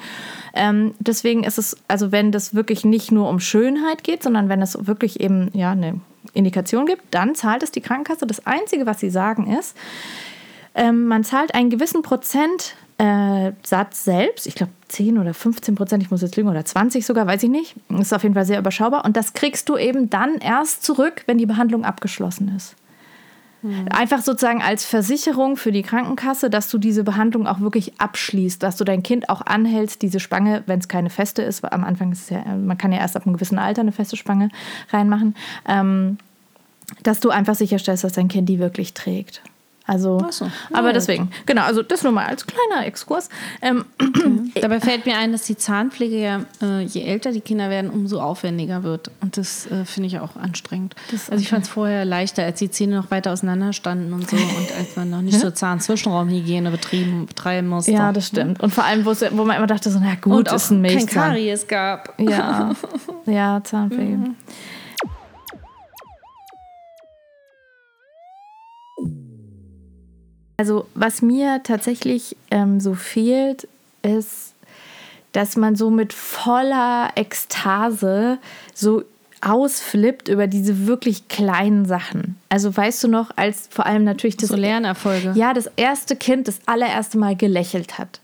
Ähm, deswegen ist es, also wenn das wirklich nicht nur um Schönheit geht, sondern wenn es wirklich eben ja, eine Indikation gibt, dann zahlt es die Krankenkasse. Das Einzige, was sie sagen, ist, ähm, man zahlt einen gewissen Prozentsatz äh, Satz selbst, ich glaube 10 oder 15 Prozent, ich muss jetzt lügen, oder 20 sogar, weiß ich nicht. Ist auf jeden Fall sehr überschaubar. Und das kriegst du eben dann erst zurück, wenn die Behandlung abgeschlossen ist. Einfach sozusagen als Versicherung für die Krankenkasse, dass du diese Behandlung auch wirklich abschließt, dass du dein Kind auch anhältst, diese Spange, wenn es keine feste ist, weil am Anfang ist es ja, man kann ja erst ab einem gewissen Alter eine feste Spange reinmachen, ähm, dass du einfach sicherstellst, dass dein Kind die wirklich trägt. Also, so. aber Ja, deswegen, genau, also das nur mal als kleiner Exkurs. Ähm, <clears throat> Dabei fällt mir ein, dass die Zahnpflege ja, äh, je älter die Kinder werden, umso aufwendiger wird. Und das äh, finde ich auch anstrengend. also ich fand es vorher leichter, als die Zähne noch weiter auseinander standen und so <laughs> und als man noch nicht so Zahnzwischenraumhygiene betrieben, betreiben musste. ja, das stimmt. Und vor allem, wo, man immer dachte, so, na gut, Und auch ist ein kein Milchzahn. Karies gab. Ja, <laughs> ja, Zahnpflege. Mhm. Also was mir tatsächlich ähm, so fehlt, ist, dass man so mit voller Ekstase so ausflippt über diese wirklich kleinen Sachen. Also weißt du noch, als vor allem natürlich das So Lernerfolge. ja, das erste Kind das allererste Mal gelächelt hat.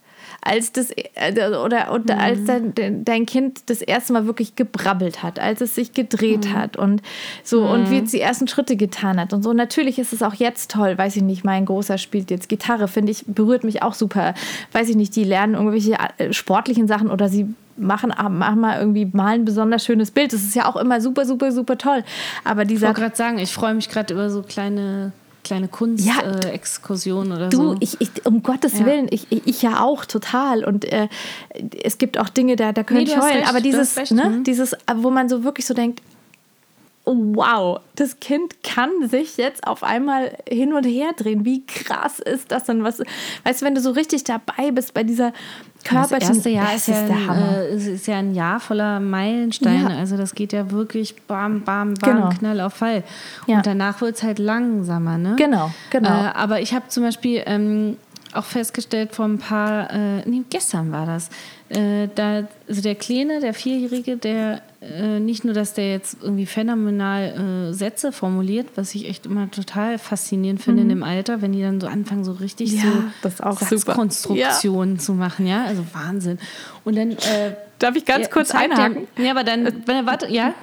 Als das äh, oder, oder als dein, dein Kind das erste Mal wirklich gebrabbelt hat, als es sich gedreht hat und so und wie es die ersten Schritte getan hat und so. Natürlich ist es auch jetzt toll, weiß ich nicht, mein Großer spielt jetzt Gitarre, finde ich, berührt mich auch super. Weiß ich nicht, die lernen irgendwelche äh, sportlichen Sachen oder sie machen, machen mal irgendwie mal ein besonders schönes Bild. Das ist ja auch immer super, super, super toll. Aber Ich dieser wollte gerade sagen, ich freue mich gerade über so kleine, kleine Ja, Kunstexkursionen äh, oder Du, so. ich, ich, um Gottes Ja. Willen, ich, ich, ja auch total. Und äh, es gibt auch Dinge, da, da könnte Nee, ich du heulen. recht, aber du dieses, recht, ne, mhm. dieses, wo man so wirklich so denkt, oh, wow, das Kind kann sich jetzt auf einmal hin und her drehen. Wie krass ist das denn? Was, weißt du, wenn du so richtig dabei bist bei dieser das Körper erste Jahr das ist ja, der ein, ist ja ein Jahr voller Meilensteine. Ja. Also das geht ja wirklich bam, bam, bam, Genau. Knall auf Fall. Ja. Und danach wird es halt langsamer. Ne? Genau, genau. Äh, aber ich habe zum Beispiel ähm, auch festgestellt vor ein paar, äh, nee, gestern war das, äh, da, also der Kleine, der Vierjährige, der äh, nicht nur, dass der jetzt irgendwie phänomenal äh, Sätze formuliert, was ich echt immer total faszinierend finde in dem Alter, wenn die dann so anfangen, so richtig Mhm. Ja, so das auch. Satzkonstruktionen zu machen, ja, also Wahnsinn. Und dann äh, Darf ich ganz ja, kurz einhaken? Der, ja, aber dann, wenn er warte, ja,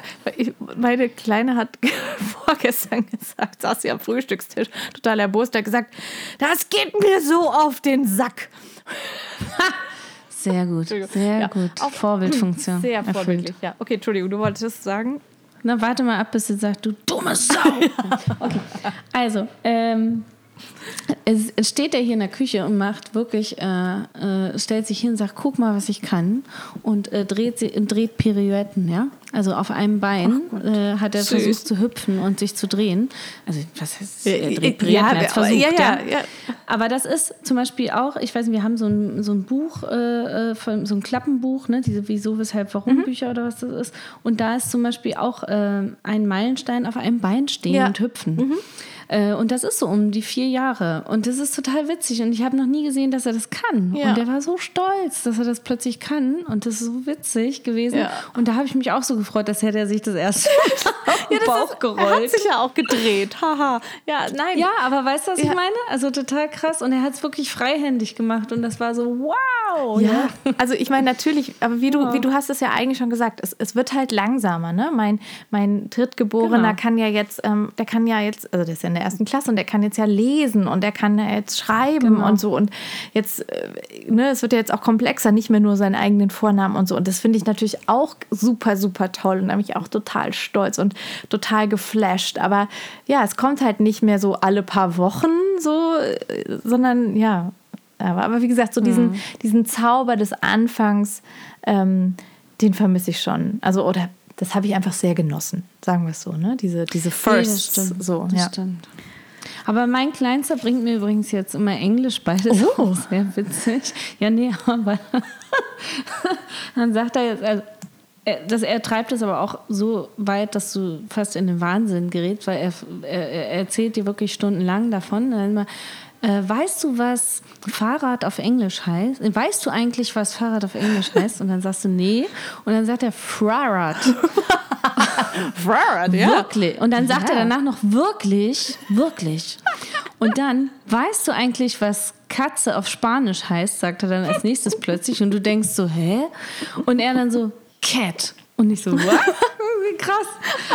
Meine Kleine hat <laughs> vorgestern gesagt, saß sie am Frühstückstisch, total erbost, hat gesagt, das geht mir so auf den Sack. <laughs> sehr gut, sehr Ja, gut. auch- Vorbildfunktion. <clears throat> Sehr erfüllt. vorbildlich, ja. Okay, Entschuldigung, du wolltest es sagen? Na, warte mal ab, bis sie sagt, du dumme Sau. <laughs> Okay. Also, ähm, es, es steht er hier in der Küche und macht wirklich, äh, äh, stellt sich hin und sagt, guck mal, was ich kann. Und äh, dreht, sie, dreht Pirouetten, ja. Also auf einem Bein äh, hat er Süß. versucht zu hüpfen und sich zu drehen. Also, was heißt, Ja, er ja, dreht Pirouetten, er hat's aber- versucht, ja, ja, ja, ja. Aber das ist zum Beispiel auch, ich weiß nicht, wir haben so ein, so ein Buch, äh, äh, von, so ein Klappenbuch, ne, diese Wieso, Weshalb, Warum Mhm. Bücher oder was das ist. Und da ist zum Beispiel auch ein Meilenstein auf einem Bein stehen Ja. Mhm. und hüpfen. Äh, und das ist so um die vier Jahre. Und das ist total witzig. Und ich habe noch nie gesehen, dass er das kann. Ja. Und der war so stolz, dass er das plötzlich kann. Und das ist so witzig gewesen. Ja. Und da habe ich mich auch so gefreut, dass hätte er sich das erste <laughs> <laughs> auf den Bauch Er hat gerollt. sich ja auch gedreht. Haha. ja, nein. Ja, aber weißt du, was Ja. ich meine? Also total krass. Und er hat es wirklich freihändig gemacht. Und das war so, wow. Ja, also ich meine natürlich, aber wie du, wie du hast es ja eigentlich schon gesagt, es, es wird halt langsamer. Ne? Mein, mein Drittgeborener Genau. kann ja jetzt, ähm, der kann ja jetzt, also der ist ja in der ersten Klasse und der kann jetzt ja lesen und der kann ja jetzt schreiben Genau. und so. Und jetzt, äh, ne, es wird ja jetzt auch komplexer, nicht mehr nur seinen eigenen Vornamen und so. Und das finde ich natürlich auch super, super toll und da bin ich auch total stolz und total geflasht. Aber ja, es kommt halt nicht mehr so alle paar Wochen so, äh, sondern ja, aber, aber wie gesagt, so diesen, Mhm. diesen Zauber des Anfangs, ähm, den vermisse ich schon. Also, oder das habe ich einfach sehr genossen, sagen wir es so, ne? Diese, diese Firsts. das stimmt. so, ja. stimmt. Aber mein Kleinster bringt mir übrigens jetzt immer Englisch bei. Das ist Oh. auch sehr witzig. Ja, nee, aber <laughs> dann sagt er jetzt, also, er, das, er treibt es aber auch so weit, dass du fast in den Wahnsinn gerätst, weil er, er, er erzählt dir wirklich stundenlang davon. Dann immer, äh, weißt du, was Fahrrad auf Englisch heißt? Weißt du eigentlich, was Fahrrad auf Englisch <laughs> heißt? Und dann sagst du, nee. Und dann sagt er Fahrrad. <laughs> Fahrrad, Wirklich. Und dann sagt Ja. er danach noch wirklich, wirklich. Und dann, weißt du eigentlich, was Katze auf Spanisch heißt, sagt er dann als nächstes plötzlich. Und du denkst so, hä? Und er dann so, Cat. Und ich so, what? Krass.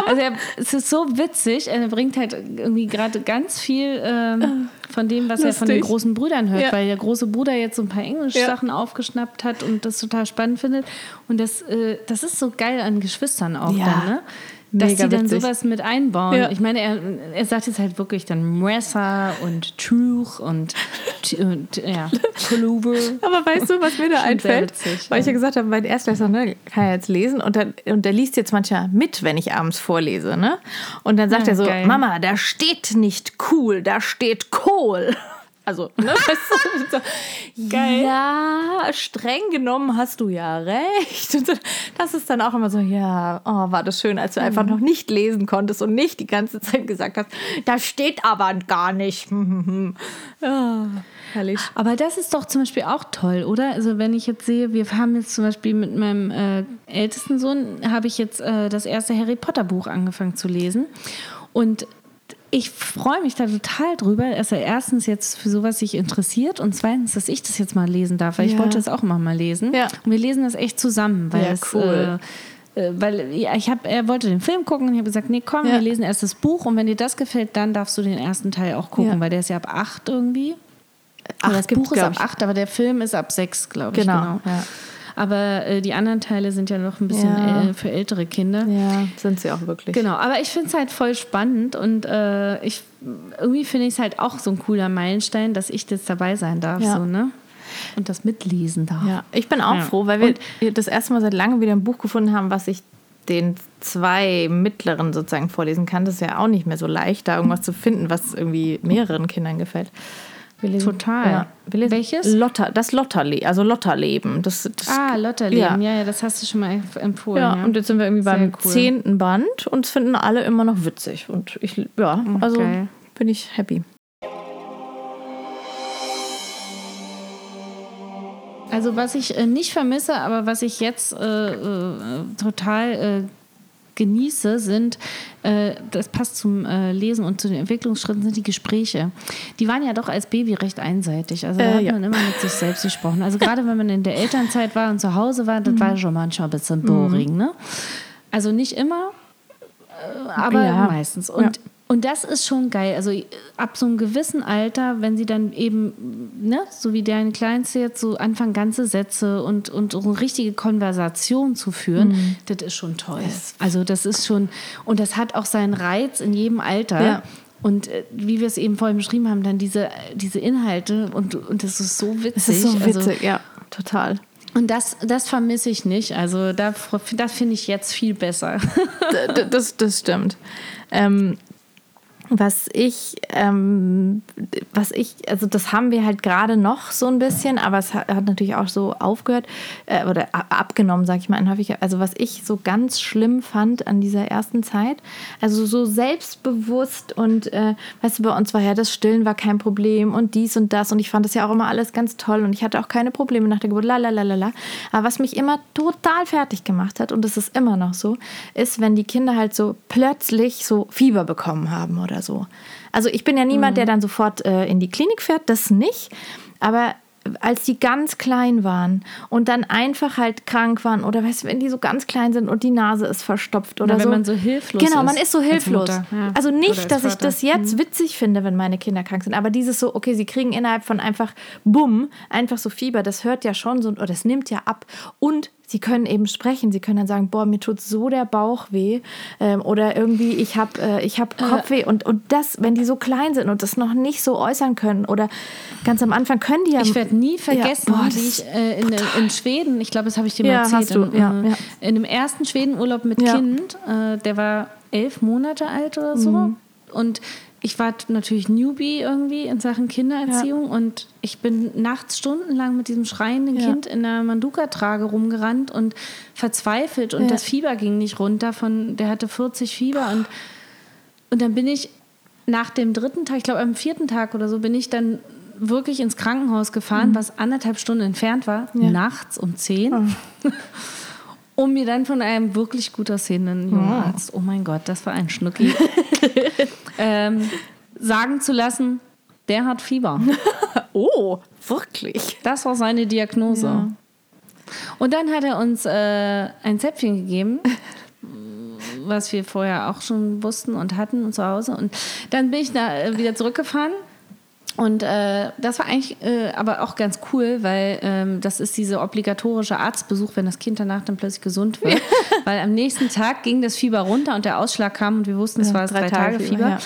Also er, es ist so witzig. Er bringt halt irgendwie gerade ganz viel ähm, von dem, was er von den Lustig. großen Brüdern hört, Ja. weil der große Bruder jetzt so ein paar Englisch-Sachen aufgeschnappt hat und das total spannend findet. Und das, äh, das ist so geil an Geschwistern auch Ja. dann, ne? Dass die dann witzig. sowas mit einbauen. Ja. Ich meine, er, er sagt jetzt halt wirklich dann Mressa und Truth und, und ja, <laughs> Pullover. Aber weißt du, was mir da einfällt? witzig, Weil ich ja. ja gesagt habe, mein Erstklässler ne, kann ja jetzt lesen und, dann, und der liest jetzt manchmal mit, wenn ich abends vorlese. Ne? Und dann sagt Ja, er so, geil. Mama, da steht nicht cool, da steht Kohl. Also, ne? <laughs> weißt du, Geil. Ja, streng genommen hast du ja recht. Und das ist dann auch immer so, ja, oh, war das schön, als du einfach noch nicht lesen konntest und nicht die ganze Zeit gesagt hast, da steht aber gar nicht. <laughs> ja, herrlich. Aber das ist doch zum Beispiel auch toll, oder? Also wenn ich jetzt sehe, wir haben jetzt zum Beispiel mit meinem äh, ältesten Sohn, habe ich jetzt äh, das erste Harry Potter Buch angefangen zu lesen. Und ich freue mich da total drüber, dass er erstens jetzt für sowas sich interessiert und zweitens, dass ich das jetzt mal lesen darf, weil ich Ja. wollte das auch immer mal lesen. Ja. Und wir lesen das echt zusammen, weil Ja, es, cool. äh, äh, weil ja, ich hab, er wollte den Film gucken und ich habe gesagt, nee, komm, wir lesen erst das Buch und wenn dir das gefällt, dann darfst du den ersten Teil auch gucken, weil der ist ja ab acht irgendwie. Acht das Buch ist ab ich. acht, aber der Film ist ab sechs, glaube ich. Genau, Genau. Aber äh, die anderen Teile sind ja noch ein bisschen Ja. äh, für ältere Kinder. Ja, sind sie auch wirklich. Genau, aber ich finde es halt voll spannend und äh, ich irgendwie finde ich es halt auch so ein cooler Meilenstein, dass ich jetzt dabei sein darf, Ja. so, ne? Und das mitlesen darf. Ja, ich bin auch Ja. froh, weil wir das erste Mal seit langem wieder ein Buch gefunden haben, was ich den zwei mittleren sozusagen vorlesen kann. Das ist ja auch nicht mehr so leicht, da irgendwas zu finden, was irgendwie mehreren Kindern gefällt. Total. Ja, Welches? Lotter, das Lotterle also Lotterleben. Das, das, Ah, Lotterleben, Ja. ja. ja, das hast du schon mal empfohlen. ja, Ja, und jetzt sind wir irgendwie Sehr beim cool. zehnten Band und es finden alle immer noch witzig. Und ich, ja, also geil. bin ich happy. Also was ich äh, nicht vermisse, aber was ich jetzt äh, äh, total äh, genieße, sind, äh, das passt zum äh, Lesen und zu den Entwicklungsschritten, sind die Gespräche. Die waren ja doch als Baby recht einseitig. Also da Äh, hat ja. man immer mit sich selbst gesprochen. Also gerade wenn man in der Elternzeit war und zu Hause war, das Mhm. war schon manchmal ein bisschen boring. Ne? Also nicht immer, äh, aber Ja. meistens. Und Und das ist schon geil. Also äh, ab so einem gewissen Alter, wenn sie dann eben, ne, so wie dein Kleinste jetzt, so anfangen, ganze Sätze und, und so eine richtige Konversation zu führen, Mhm. das ist schon toll. Also das ist schon, und das hat auch seinen Reiz in jedem Alter. Ja. Und äh, wie wir es eben vorhin beschrieben haben, dann diese, diese Inhalte und, und das ist so witzig. Das ist so Also, witzig, ja, total. und das, das vermisse ich nicht. Also da, das finde ich jetzt viel besser. Das, das stimmt. Ähm, was ich, ähm, was ich, also das haben wir halt gerade noch so ein bisschen, aber es hat, natürlich auch so aufgehört äh, oder abgenommen, sag ich mal, in häufiger. Also was ich so ganz schlimm fand an dieser ersten Zeit, also so selbstbewusst und, äh, weißt du, bei uns war ja das Stillen war kein Problem und dies und das und ich fand das ja auch immer alles ganz toll und ich hatte auch keine Probleme nach der Geburt, la la. Aber was mich immer total fertig gemacht hat und das ist immer noch so, ist, wenn die Kinder halt so plötzlich so Fieber bekommen haben oder so. Also ich bin ja niemand, der dann sofort äh, in die Klinik fährt, das nicht. Aber als die ganz klein waren und dann einfach halt krank waren oder weißt du, wenn die so ganz klein sind und die Nase ist verstopft oder wenn so. man so hilflos Genau, man ist ist so hilflos. Mutter, ja. Also Oder nicht, dass ich Vater. das jetzt witzig finde, wenn meine Kinder krank sind, aber dieses so, okay, sie kriegen innerhalb von einfach bumm, einfach so Fieber, das hört ja schon so, oder das nimmt ja ab und sie können eben sprechen, sie können dann sagen, boah, mir tut so der Bauch weh ähm, oder irgendwie ich habe äh, ich habe Kopfweh und und das, wenn die so klein sind und das noch nicht so äußern können oder ganz am Anfang können die ja Ich werde nie vergessen, boah, das wie ich äh, in, in Schweden, ich glaube, das habe ich dir mal Ja, erzählt, hast du, im, ja, äh, ja. in dem ersten Schwedenurlaub mit Ja. Kind, äh, der war elf Monate alt oder so. Mhm. Und ich war natürlich Newbie irgendwie in Sachen Kindererziehung und ich bin nachts stundenlang mit diesem schreienden Ja. Kind in der Manduka-Trage rumgerannt und verzweifelt und Ja. das Fieber ging nicht runter. Von, der hatte 40 Fieber und, und dann bin ich nach dem dritten Tag, ich glaube am vierten Tag oder so, bin ich dann wirklich ins Krankenhaus gefahren, was anderthalb Stunden entfernt war, Mhm. Ja. nachts um zehn. <laughs> um mir dann von einem wirklich gut aussehenden jungen Arzt, oh mein Gott, das war ein Schnucki, <laughs> ähm, sagen zu lassen, der hat Fieber. <laughs> Oh, wirklich? Das war seine Diagnose. Und dann hat er uns äh, ein Zäpfchen gegeben, was wir vorher auch schon wussten und hatten und zu Hause. Und dann bin ich da äh, wieder zurückgefahren. Und äh, das war eigentlich äh, aber auch ganz cool, weil ähm, das ist dieser obligatorische Arztbesuch, wenn das Kind danach dann plötzlich gesund <laughs> wird. weil am nächsten Tag ging das Fieber runter und der Ausschlag kam und wir wussten, es Ja, war das drei drei, Tage Tage Fieber, Fieber. ja.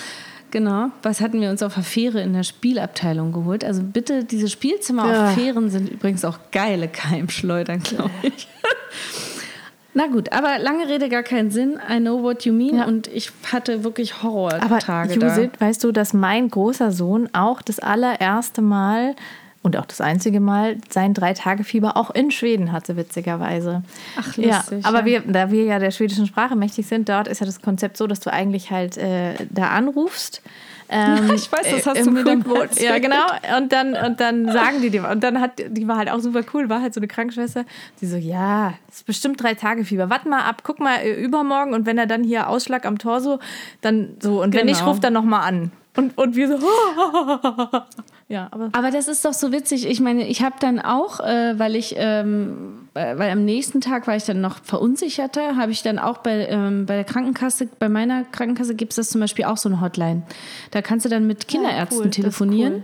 Genau. Was hatten wir uns auf der Fähre in der Spielabteilung geholt? Also bitte, diese Spielzimmer Ja. auf Fähren sind übrigens auch geile Keimschleudern, glaube <laughs> ich. Na gut, aber lange Rede, gar keinen Sinn. I know what you mean. Ja. Und ich hatte wirklich Aber Horrortage da. Judith, weißt du, dass mein großer Sohn auch das allererste Mal und auch das einzige Mal sein Drei-Tage-Fieber auch in Schweden hatte, witzigerweise. Ach, ja, lustig, aber ja. wir, da wir ja der schwedischen Sprache mächtig sind, dort ist ja das Konzept so, dass du eigentlich halt äh, da anrufst Ähm, Ich weiß, das hast äh, du mir dann erzählt. Ja, genau. Und dann, und dann sagen die dir, und dann hat, die war halt auch super cool, war halt so eine Krankenschwester, die so, ja, ist bestimmt drei Tage Fieber. Warte mal ab, guck mal äh, übermorgen und wenn er dann hier Ausschlag am Torso, dann so, und wenn nicht, Genau. ruft dann nochmal an. Und, und wir so, <laughs> <laughs> ja, aber Aber das ist doch so witzig. Ich meine, ich habe dann auch, äh, weil ich, ähm, äh, weil am nächsten Tag war ich dann noch verunsicherter, habe ich dann auch bei, ähm, bei der Krankenkasse, bei meiner Krankenkasse gibt es das zum Beispiel auch so eine Hotline. Da kannst du dann mit Kinderärzten cool, das ist telefonieren. cool.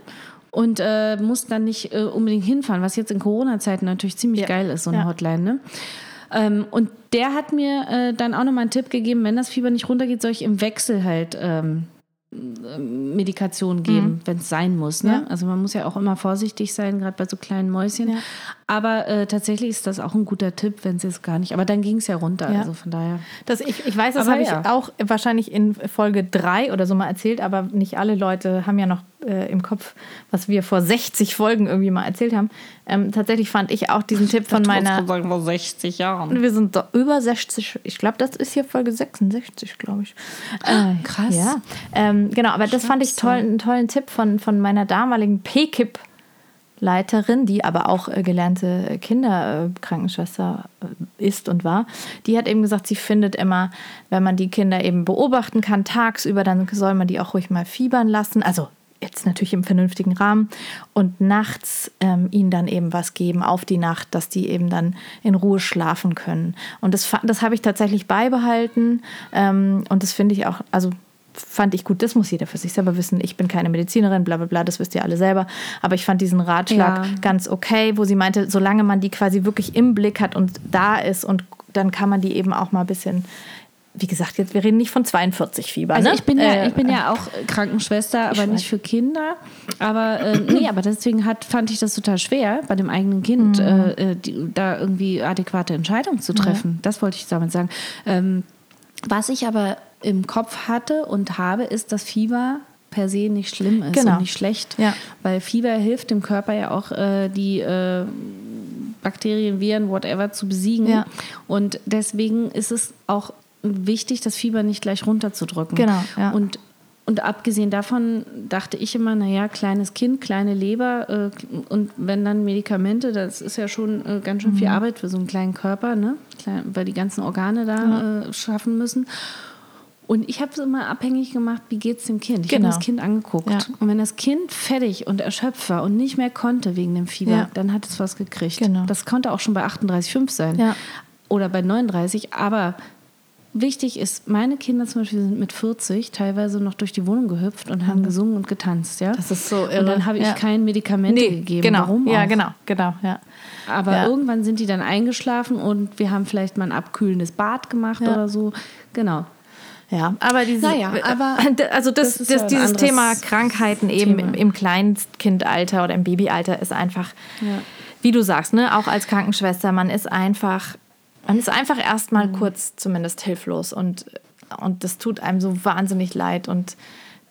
Und äh, musst dann nicht äh, unbedingt hinfahren, was jetzt in Corona-Zeiten natürlich ziemlich Ja. geil ist, so eine Ja. Hotline. Ne? Ähm, und der hat mir äh, dann auch nochmal einen Tipp gegeben, wenn das Fieber nicht runtergeht, soll ich im Wechsel halt ähm, Medikation geben, wenn es sein muss. Ne? Mhm. Ja. Also man muss ja auch immer vorsichtig sein, gerade bei so kleinen Mäuschen. Ja. Aber äh, tatsächlich ist das auch ein guter Tipp, wenn es jetzt gar nicht. Aber dann ging es ja runter. Ja. Also von daher. Das, ich, ich weiß, das habe ja. ich auch wahrscheinlich in Folge 3 oder so mal erzählt, aber nicht alle Leute haben ja noch äh, im Kopf, was wir vor 60 Folgen irgendwie mal erzählt haben. Ähm, tatsächlich fand ich auch diesen Tipp von meiner. sagen vor 60 Jahren. Wir sind doch über 60, ich glaube, das ist hier Folge 66, glaube ich. Äh, krass. Ja, ähm, genau, aber das fand ich toll, einen tollen Tipp von, von meiner damaligen PKIP. Leiterin, die aber auch äh, gelernte Kinderkrankenschwester äh, ist und war, die hat eben gesagt, sie findet immer, wenn man die Kinder eben beobachten kann tagsüber, dann soll man die auch ruhig mal fiebern lassen. Also jetzt natürlich im vernünftigen Rahmen und nachts ähm, ihnen dann eben was geben auf die Nacht, dass die eben dann in Ruhe schlafen können. Und das, das habe ich tatsächlich beibehalten ähm, und das finde ich auch, also fand ich gut, das muss jeder für sich selber wissen. Ich bin keine Medizinerin, bla bla bla, das wisst ihr alle selber. Aber ich fand diesen Ratschlag Ja. ganz okay, wo sie meinte, solange man die quasi wirklich im Blick hat und da ist und dann kann man die eben auch mal ein bisschen, wie gesagt, jetzt wir reden nicht von 42 Fieber. Also ne? ich bin ja, Äh, ich bin ja auch Krankenschwester, aber nicht für Kinder. Aber äh, nee, aber deswegen hat, fand ich das total schwer, bei dem eigenen Kind Mhm. äh, äh, die, da irgendwie adäquate Entscheidungen zu treffen. Das wollte ich damit sagen. Ähm, was ich aber im Kopf hatte und habe, ist, dass Fieber per se nicht schlimm ist Genau. und nicht schlecht. Ja. Weil Fieber hilft dem Körper ja auch, äh, die äh, Bakterien, Viren, whatever zu besiegen. Ja. Und deswegen ist es auch wichtig, das Fieber nicht gleich runterzudrücken. Genau, ja. Und, und abgesehen davon dachte ich immer, naja, kleines Kind, kleine Leber äh, und wenn dann Medikamente, das ist ja schon äh, ganz schön viel Mhm. Arbeit für so einen kleinen Körper, ne? Klein, weil die ganzen Organe da äh, schaffen müssen. Und ich habe es immer abhängig gemacht, wie geht es dem Kind. Ich Genau. habe das Kind angeguckt. Ja. Und wenn das Kind fertig und erschöpft war und nicht mehr konnte wegen dem Fieber, Ja. dann hat es was gekriegt. Genau. Das konnte auch schon bei 38,5 sein. Ja. Oder bei 39. Aber wichtig ist, meine Kinder zum Beispiel sind mit 40 teilweise noch durch die Wohnung gehüpft und haben gesungen und getanzt. Ja? Mhm. Das ist so irre. Und dann habe ich Ja. kein Medikamente nee, gegeben. Genau. Warum Ja, auch? genau, genau, ja. Aber Ja. irgendwann sind die dann eingeschlafen und wir haben vielleicht mal ein abkühlendes Bad gemacht Ja. oder so. Genau. Ja, aber diese, Naja, aber <laughs> also das, das das, ja dieses Thema Krankheiten eben Thema. im, im Kleinstkindalter oder im Babyalter ist einfach, wie du sagst, ne, auch als Krankenschwester, man ist einfach, man ist einfach erstmal Mhm. kurz zumindest hilflos und, und das tut einem so wahnsinnig leid und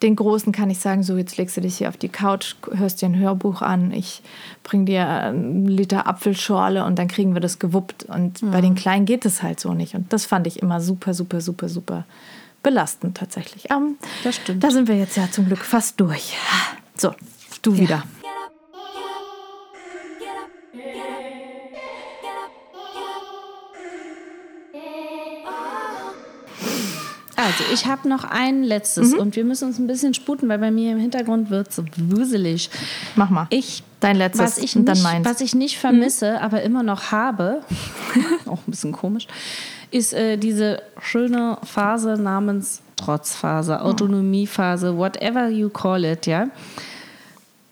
den Großen kann ich sagen, so jetzt legst du dich hier auf die Couch, hörst dir ein Hörbuch an, ich bring dir einen Liter Apfelschorle und dann kriegen wir das gewuppt. Und bei den Kleinen geht es halt so nicht. Und das fand ich immer super, super, super, super belastend tatsächlich. Ähm, Das stimmt. Da sind wir jetzt ja zum Glück fast durch. So, du wieder. Also, ich habe noch ein letztes und wir müssen uns ein bisschen sputen, weil bei mir im Hintergrund wird es wuselig. Mach mal. Ich, Dein letztes was ich, und dann nicht, meins. was ich nicht vermisse, aber immer noch habe, <laughs> auch ein bisschen komisch, ist äh, diese schöne Phase namens Trotzphase, Autonomiephase, whatever you call it, ja.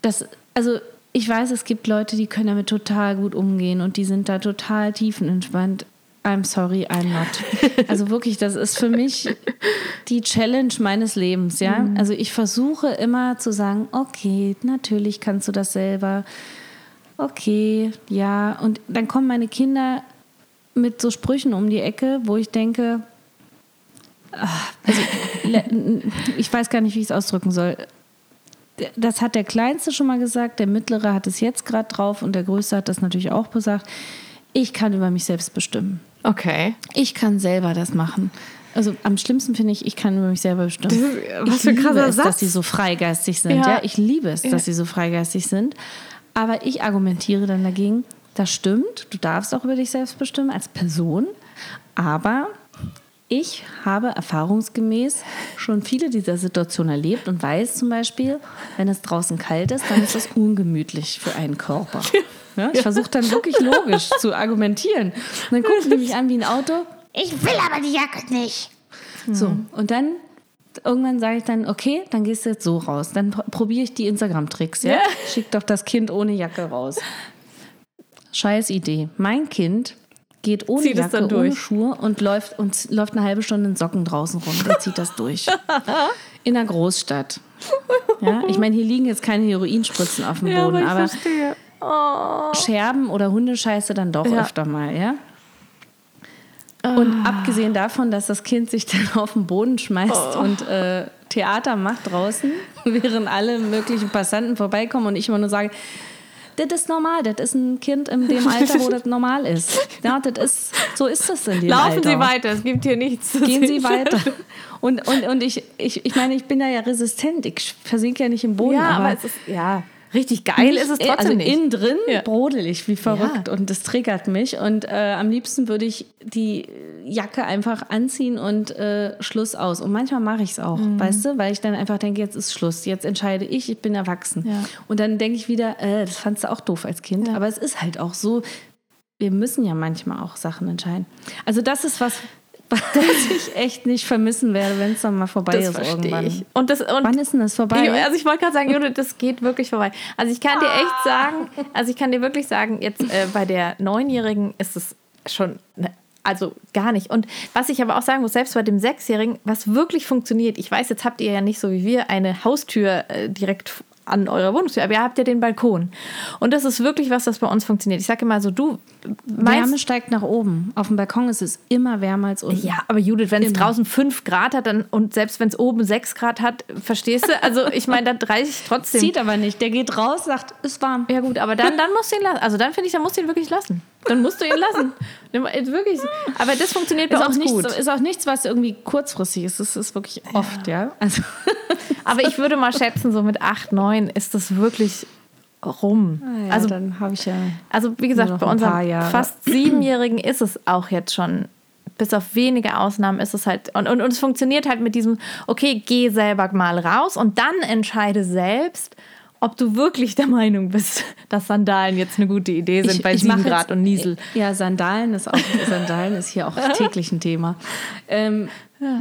Das, also ich weiß, es gibt Leute, die können damit total gut umgehen und die sind da total tiefenentspannt. I'm sorry, I'm not. <laughs> Also wirklich, das ist für mich die Challenge meines Lebens, ja. Mhm. Also ich versuche immer zu sagen, okay, natürlich kannst du das selber. Okay, ja. Und dann kommen meine Kinder mit so Sprüchen um die Ecke, wo ich denke, ah, also <laughs> ich weiß gar nicht, wie ich es ausdrücken soll. Das hat der Kleinste schon mal gesagt, der Mittlere hat es jetzt gerade drauf und der Größte hat das natürlich auch gesagt. Ich kann über mich selbst bestimmen. Okay. Ich kann selber das machen. also am schlimmsten finde ich, ich kann über mich selber bestimmen. was ich für ein krasser es, Satz. dass sie so freigeistig sind. Ja. Ja. ich liebe es, dass sie so freigeistig sind. Aber ich argumentiere dann dagegen, das stimmt, du darfst auch über dich selbst bestimmen als Person. Aber ich habe erfahrungsgemäß schon viele dieser Situationen erlebt und weiß zum Beispiel, wenn es draußen kalt ist, dann ist es ungemütlich für einen Körper. Ja, ich versuche dann wirklich logisch zu argumentieren. Und dann gucken die mich an wie ein Auto. Ich will aber die Jacke nicht. So, und dann irgendwann sage ich dann, okay, dann gehst du jetzt so raus. Dann pr- probiere ich die Instagram-Tricks. Ja. Schick doch das Kind ohne Jacke raus. Scheiß Idee. Mein Kind geht ohne Zieht Jacke, ohne. Schuhe und läuft, und läuft eine halbe Stunde in Socken draußen rum. Der zieht das durch. <laughs> In der Großstadt. Ja? Ich meine, hier liegen jetzt keine Heroinspritzen auf dem Boden, aber, verstehe. Scherben oder Hundescheiße dann doch Ja. öfter mal, ja? Und abgesehen davon, dass das Kind sich dann auf den Boden schmeißt und äh, Theater macht draußen, <laughs> während alle möglichen Passanten vorbeikommen und ich immer nur sage, das ist normal, das ist ein Kind in dem Alter, wo das normal ist. Ja, das ist, so ist das in dem Laufen Alter. Sie weiter, es gibt hier nichts. Gehen. Sie weiter. Und, und, und ich, ich, ich meine, ich bin da ja resistent. Ich versinke ja nicht im Boden. Ja, aber, aber es ist, ja, richtig geil ist es trotzdem also nicht. innen drin Ja. brodel ich wie verrückt Ja. und das triggert mich. Und äh, am liebsten würde ich die Jacke einfach anziehen und äh, Schluss aus. Und manchmal mache ich es auch, Mhm. weißt du, weil ich dann einfach denke, jetzt ist Schluss, jetzt entscheide ich, ich bin erwachsen. Ja. Und dann denke ich wieder, äh, das fandst du auch doof als Kind. Aber es ist halt auch so, wir müssen ja manchmal auch Sachen entscheiden. Also das ist was, <laughs> was ich echt nicht vermissen werde, wenn es dann mal vorbei das ist irgendwann. ich. Und das, und Wann ist denn das vorbei? Also ich wollte gerade sagen, Judith, das geht wirklich vorbei. Also ich kann dir echt sagen, also ich kann dir wirklich sagen, jetzt äh, bei der Neunjährigen ist es schon, ne, also gar nicht. Und was ich aber auch sagen muss, selbst bei dem Sechsjährigen, was wirklich funktioniert, ich weiß, jetzt habt ihr ja nicht so wie wir eine Haustür äh, direkt an eurer Wohnungstür, aber ihr habt ja den Balkon. Und das ist wirklich was, das bei uns funktioniert. Ich sage immer so, du Wärme steigt nach oben. Auf dem Balkon ist es immer wärmer als unten. ja, aber Judith, wenn es draußen 5 Grad hat dann, und selbst wenn es oben 6 Grad hat, verstehst du? Also ich meine, da reiche ich trotzdem. Zieht aber nicht. Der geht raus, sagt, ist warm. Ja gut, aber dann, dann musst du ihn lassen. Also dann finde ich, dann musst du ihn wirklich lassen. Dann musst du ihn lassen. Wirklich. Aber das funktioniert bei Ist auch, uns nichts, gut. ist auch nichts, was irgendwie kurzfristig ist. Es ist wirklich oft, ja. Also, <laughs> Aber ich würde mal schätzen, so mit 8, 9 ist das wirklich rum. ja, also, dann habe ich ja. also wie gesagt, bei unserem Jahre. fast Siebenjährigen ist es auch jetzt schon. Bis auf wenige Ausnahmen ist es halt. Und, und, und es funktioniert halt mit diesem, okay, geh selber mal raus und dann entscheide selbst, ob du wirklich der Meinung bist, dass Sandalen jetzt eine gute Idee sind bei 7 mach Grad jetzt- und Niesel. Ja, Sandalen ist auch Sandalen ist hier auch <laughs> täglich ein Thema. Ähm,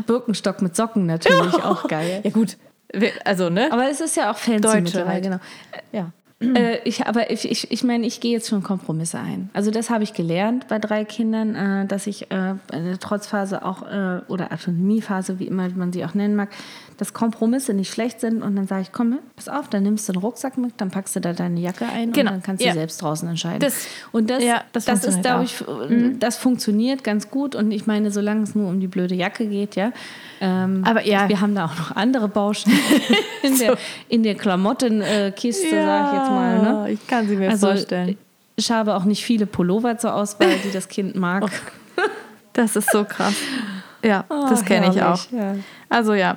Birkenstock mit Socken natürlich <laughs> auch geil. Ja gut, also ne? Aber es ist ja auch fancy Deutsche mittlerweile, halt. genau. ja. Äh, ich, aber ich, ich, ich meine, ich gehe jetzt schon Kompromisse ein. Also das habe ich gelernt bei drei Kindern, äh, dass ich äh, eine Trotzphase auch äh, oder Autonomiephase, wie immer man sie auch nennen mag, dass Kompromisse nicht schlecht sind und dann sage ich, komm, pass auf, dann nimmst du einen Rucksack mit, dann packst du da deine Jacke ein Genau, und dann kannst ja. du selbst draußen entscheiden. Das- und das, ja, das das, ist, funktioniert glaube ich, das funktioniert ganz gut und ich meine, solange es nur um die blöde Jacke geht, ja. Ähm, Aber ja. wir haben da auch noch andere Baustellen <laughs> in der, in der Klamottenkiste, sage ich jetzt mal. Ne? ich kann sie mir Also vorstellen. ich habe auch nicht viele Pullover zur Auswahl, die das Kind mag. <laughs> Das ist so krass. Ja, das Oh, kenne ich auch. Ja. Also ja.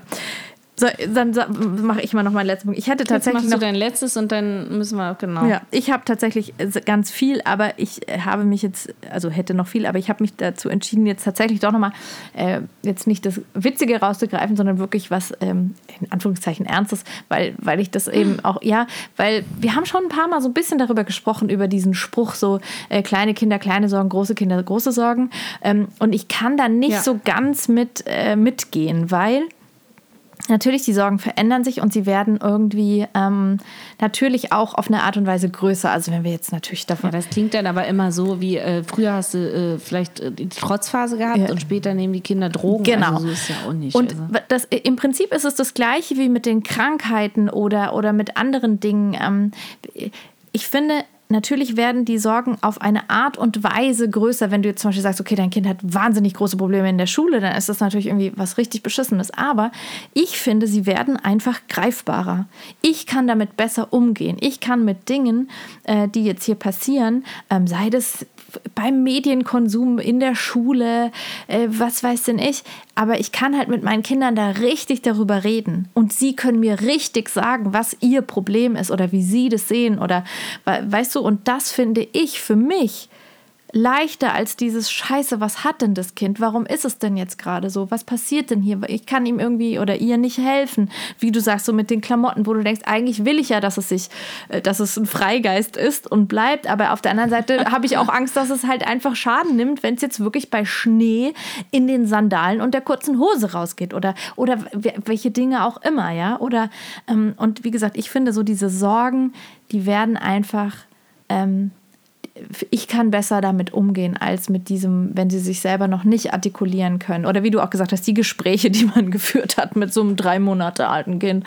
So, dann mache ich mal noch meinen letzten Punkt. Ich hätte Jetzt tatsächlich machst du noch dein letztes und dann müssen wir, genau. Ja, ich habe tatsächlich äh, ganz viel, aber ich äh, habe mich jetzt, also hätte noch viel, aber ich habe mich dazu entschieden, jetzt tatsächlich doch nochmal äh, jetzt nicht das Witzige rauszugreifen, sondern wirklich was ähm, in Anführungszeichen Ernstes, weil, weil ich das eben auch, ja, weil wir haben schon ein paar Mal so ein bisschen darüber gesprochen, über diesen Spruch, so äh, kleine Kinder, kleine Sorgen, große Kinder, große Sorgen. Ähm, und ich kann da nicht Ja. so ganz mit äh, mitgehen, weil Natürlich, die Sorgen verändern sich und sie werden irgendwie ähm, natürlich auch auf eine Art und Weise größer. Also wenn wir jetzt natürlich Ja, davon... das klingt dann aber immer so, wie äh, früher hast du äh, vielleicht äh, die Trotzphase gehabt Ja. und später nehmen die Kinder Drogen. Genau. Also so ist ja auch nicht. Und also. das, im Prinzip ist es das Gleiche wie mit den Krankheiten oder, oder mit anderen Dingen. Ähm, ich finde, natürlich werden die Sorgen auf eine Art und Weise größer. Wenn du jetzt zum Beispiel sagst, okay, dein Kind hat wahnsinnig große Probleme in der Schule, dann ist das natürlich irgendwie was richtig Beschissenes. Aber ich finde, sie werden einfach greifbarer. Ich kann damit besser umgehen. Ich kann mit Dingen, äh, die jetzt hier passieren, ähm, sei das beim Medienkonsum in der Schule, äh, was weiß denn ich. Aber ich kann halt mit meinen Kindern da richtig darüber reden. Und sie können mir richtig sagen, was ihr Problem ist oder wie sie das sehen oder weißt du, und das finde ich für mich leichter als dieses Scheiße, was hat denn das Kind? Warum ist es denn jetzt gerade so? Was passiert denn hier? Ich kann ihm irgendwie oder ihr nicht helfen. Wie du sagst, so mit den Klamotten, wo du denkst, eigentlich will ich ja, dass es sich, äh, dass es ein Freigeist ist und bleibt. Aber auf der anderen Seite habe ich auch Angst, dass es halt einfach Schaden nimmt, wenn es jetzt wirklich bei Schnee in den Sandalen und der kurzen Hose rausgeht oder, oder welche Dinge auch immer, ja. Oder, ähm, und wie gesagt, ich finde so diese Sorgen, die werden einfach, ähm, ich kann besser damit umgehen, als mit diesem, wenn sie sich selber noch nicht artikulieren können. Oder wie du auch gesagt hast, die Gespräche, <laughs> die man geführt hat mit so einem drei Monate alten Kind.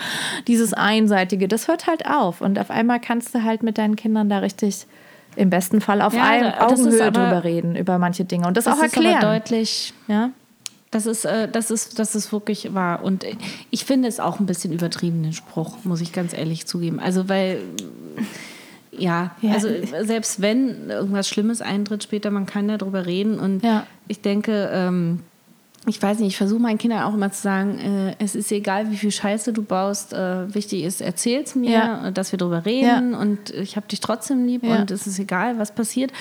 Dieses Einseitige, das hört halt auf. Und auf einmal kannst du halt mit deinen Kindern da richtig im besten Fall auf ja, einem Augenhöhe aber, drüber reden, über manche Dinge. Und das, das auch erklären. Ist aber deutlich, ja. Das ist, äh, das, ist, das ist wirklich wahr. Und ich finde es auch ein bisschen übertrieben, den Spruch, muss ich ganz ehrlich zugeben. Also, weil ja, ja, also selbst wenn irgendwas Schlimmes eintritt später, man kann darüber reden. Und ja. ich denke, ähm, ich weiß nicht, ich versuche meinen Kindern auch immer zu sagen, äh, es ist egal, wie viel Scheiße du baust. Äh, wichtig ist, erzähl es mir, ja. dass wir darüber reden und ich habe dich trotzdem lieb und es ist egal, was passiert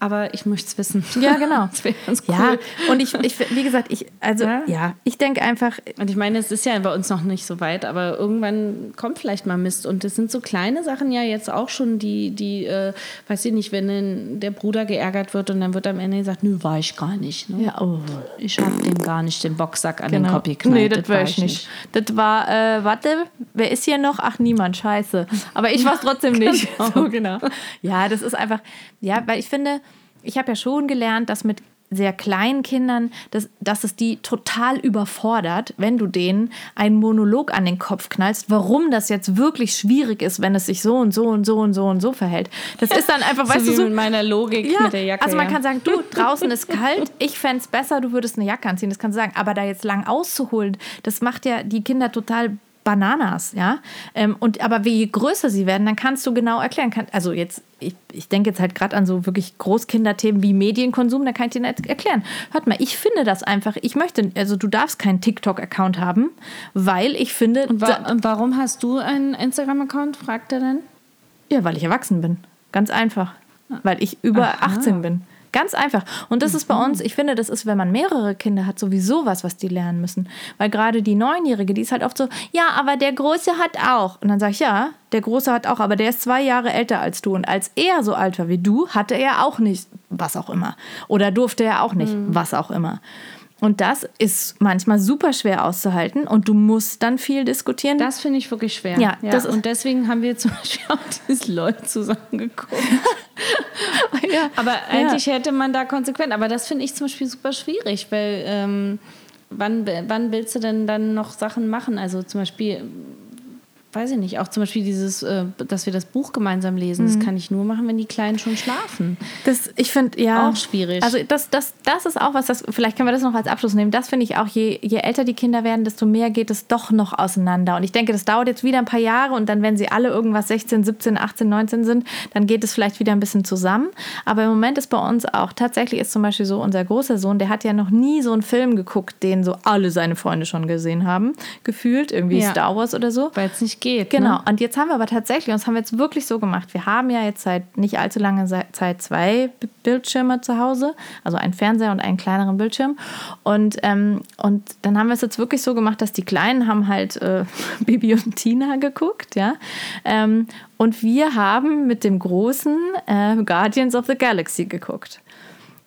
aber ich möchte es wissen. Ja, genau. <laughs> das wäre ganz cool. Ja, und ich, ich, wie gesagt, ich, also, ja, ja ich denke einfach. Und ich meine, es ist ja bei uns noch nicht so weit, aber irgendwann kommt vielleicht mal Mist. Und es sind so kleine Sachen ja jetzt auch schon, die, die äh, weiß ich nicht, wenn der Bruder geärgert wird und dann wird am Ende gesagt, nö, war ich gar nicht. Ne? Ja, oh. Ich habe dem gar nicht den Boxsack an genau. den Kopf geknallt. Nee, das, das war ich nicht. nicht. Das war, äh, warte, wer ist hier noch? Ach, niemand, scheiße. Aber ich war es trotzdem nicht. <laughs> Genau. <laughs> So, genau. Ja, das ist einfach, ja, weil ich finde, ich habe ja schon gelernt, dass mit sehr kleinen Kindern, dass, dass es die total überfordert, wenn du denen einen Monolog an den Kopf knallst, warum das jetzt wirklich schwierig ist, wenn es sich so und so und so und so und so verhält. Das ist dann einfach, <laughs> so weißt du, so mit meiner Logik ja, mit der Jacke. Also man ja. kann sagen, du, <laughs> draußen ist kalt, ich fände es besser, du würdest eine Jacke anziehen, das kannst du sagen. Aber da jetzt lang auszuholen, das macht ja die Kinder total Bananas, ja. Ähm, und aber je größer sie werden, dann kannst du genau erklären. Kann, also jetzt, ich, ich denke jetzt halt gerade an so wirklich Großkinderthemen wie Medienkonsum, da kann ich dir nicht erklären. Hört mal, ich finde das einfach, ich möchte, also du darfst keinen TikTok-Account haben, weil ich finde. Und, wa und warum hast du einen Instagram-Account, fragt er denn? Ja, weil ich erwachsen bin. Ganz einfach. Weil ich über Aha. 18 bin. Ganz einfach. Und das mhm. ist bei uns, ich finde, das ist, wenn man mehrere Kinder hat, sowieso was, was die lernen müssen. Weil gerade die Neunjährige, die ist halt oft so, ja, aber der Große hat auch. Und dann sage ich, ja, der Große hat auch, aber der ist zwei Jahre älter als du. Und als er so alt war wie du, hatte er auch nicht, was auch immer. Oder durfte er auch nicht, mhm. was auch immer. Und das ist manchmal super schwer auszuhalten und du musst dann viel diskutieren. Das finde ich wirklich schwer. Ja, ja. Und deswegen haben wir zum <laughs> Beispiel auch dieses LOL zusammengeguckt. <laughs> ja. Aber eigentlich ja. hätte man da konsequent, aber das finde ich zum Beispiel super schwierig, weil ähm, wann, wann willst du denn dann noch Sachen machen? Also zum Beispiel weiß ich nicht, auch zum Beispiel dieses, äh, dass wir das Buch gemeinsam lesen, mhm. das kann ich nur machen, wenn die Kleinen schon schlafen. Das, ich finde, ja. Auch schwierig. Also das, das, das ist auch was, das, vielleicht können wir das noch als Abschluss nehmen. Das finde ich auch, je, je älter die Kinder werden, desto mehr geht es doch noch auseinander. Und ich denke, das dauert jetzt wieder ein paar Jahre und dann, wenn sie alle irgendwas 16, 17, 18, 19 sind, dann geht es vielleicht wieder ein bisschen zusammen. Aber im Moment ist bei uns auch, tatsächlich ist zum Beispiel so, unser großer Sohn, der hat ja noch nie so einen Film geguckt, den so alle seine Freunde schon gesehen haben, gefühlt, irgendwie ja. Star Wars oder so. Weil es nicht geht. Genau. Ne? Und jetzt haben wir aber tatsächlich, und das haben wir jetzt wirklich so gemacht. Wir haben ja jetzt seit nicht allzu langer Zeit zwei Bildschirme zu Hause, also einen Fernseher und einen kleineren Bildschirm. Und, ähm, und dann haben wir es jetzt wirklich so gemacht, dass die Kleinen haben halt äh, <laughs> Bibi und Tina geguckt, ja. Ähm, und wir haben mit dem Großen äh, Guardians of the Galaxy geguckt.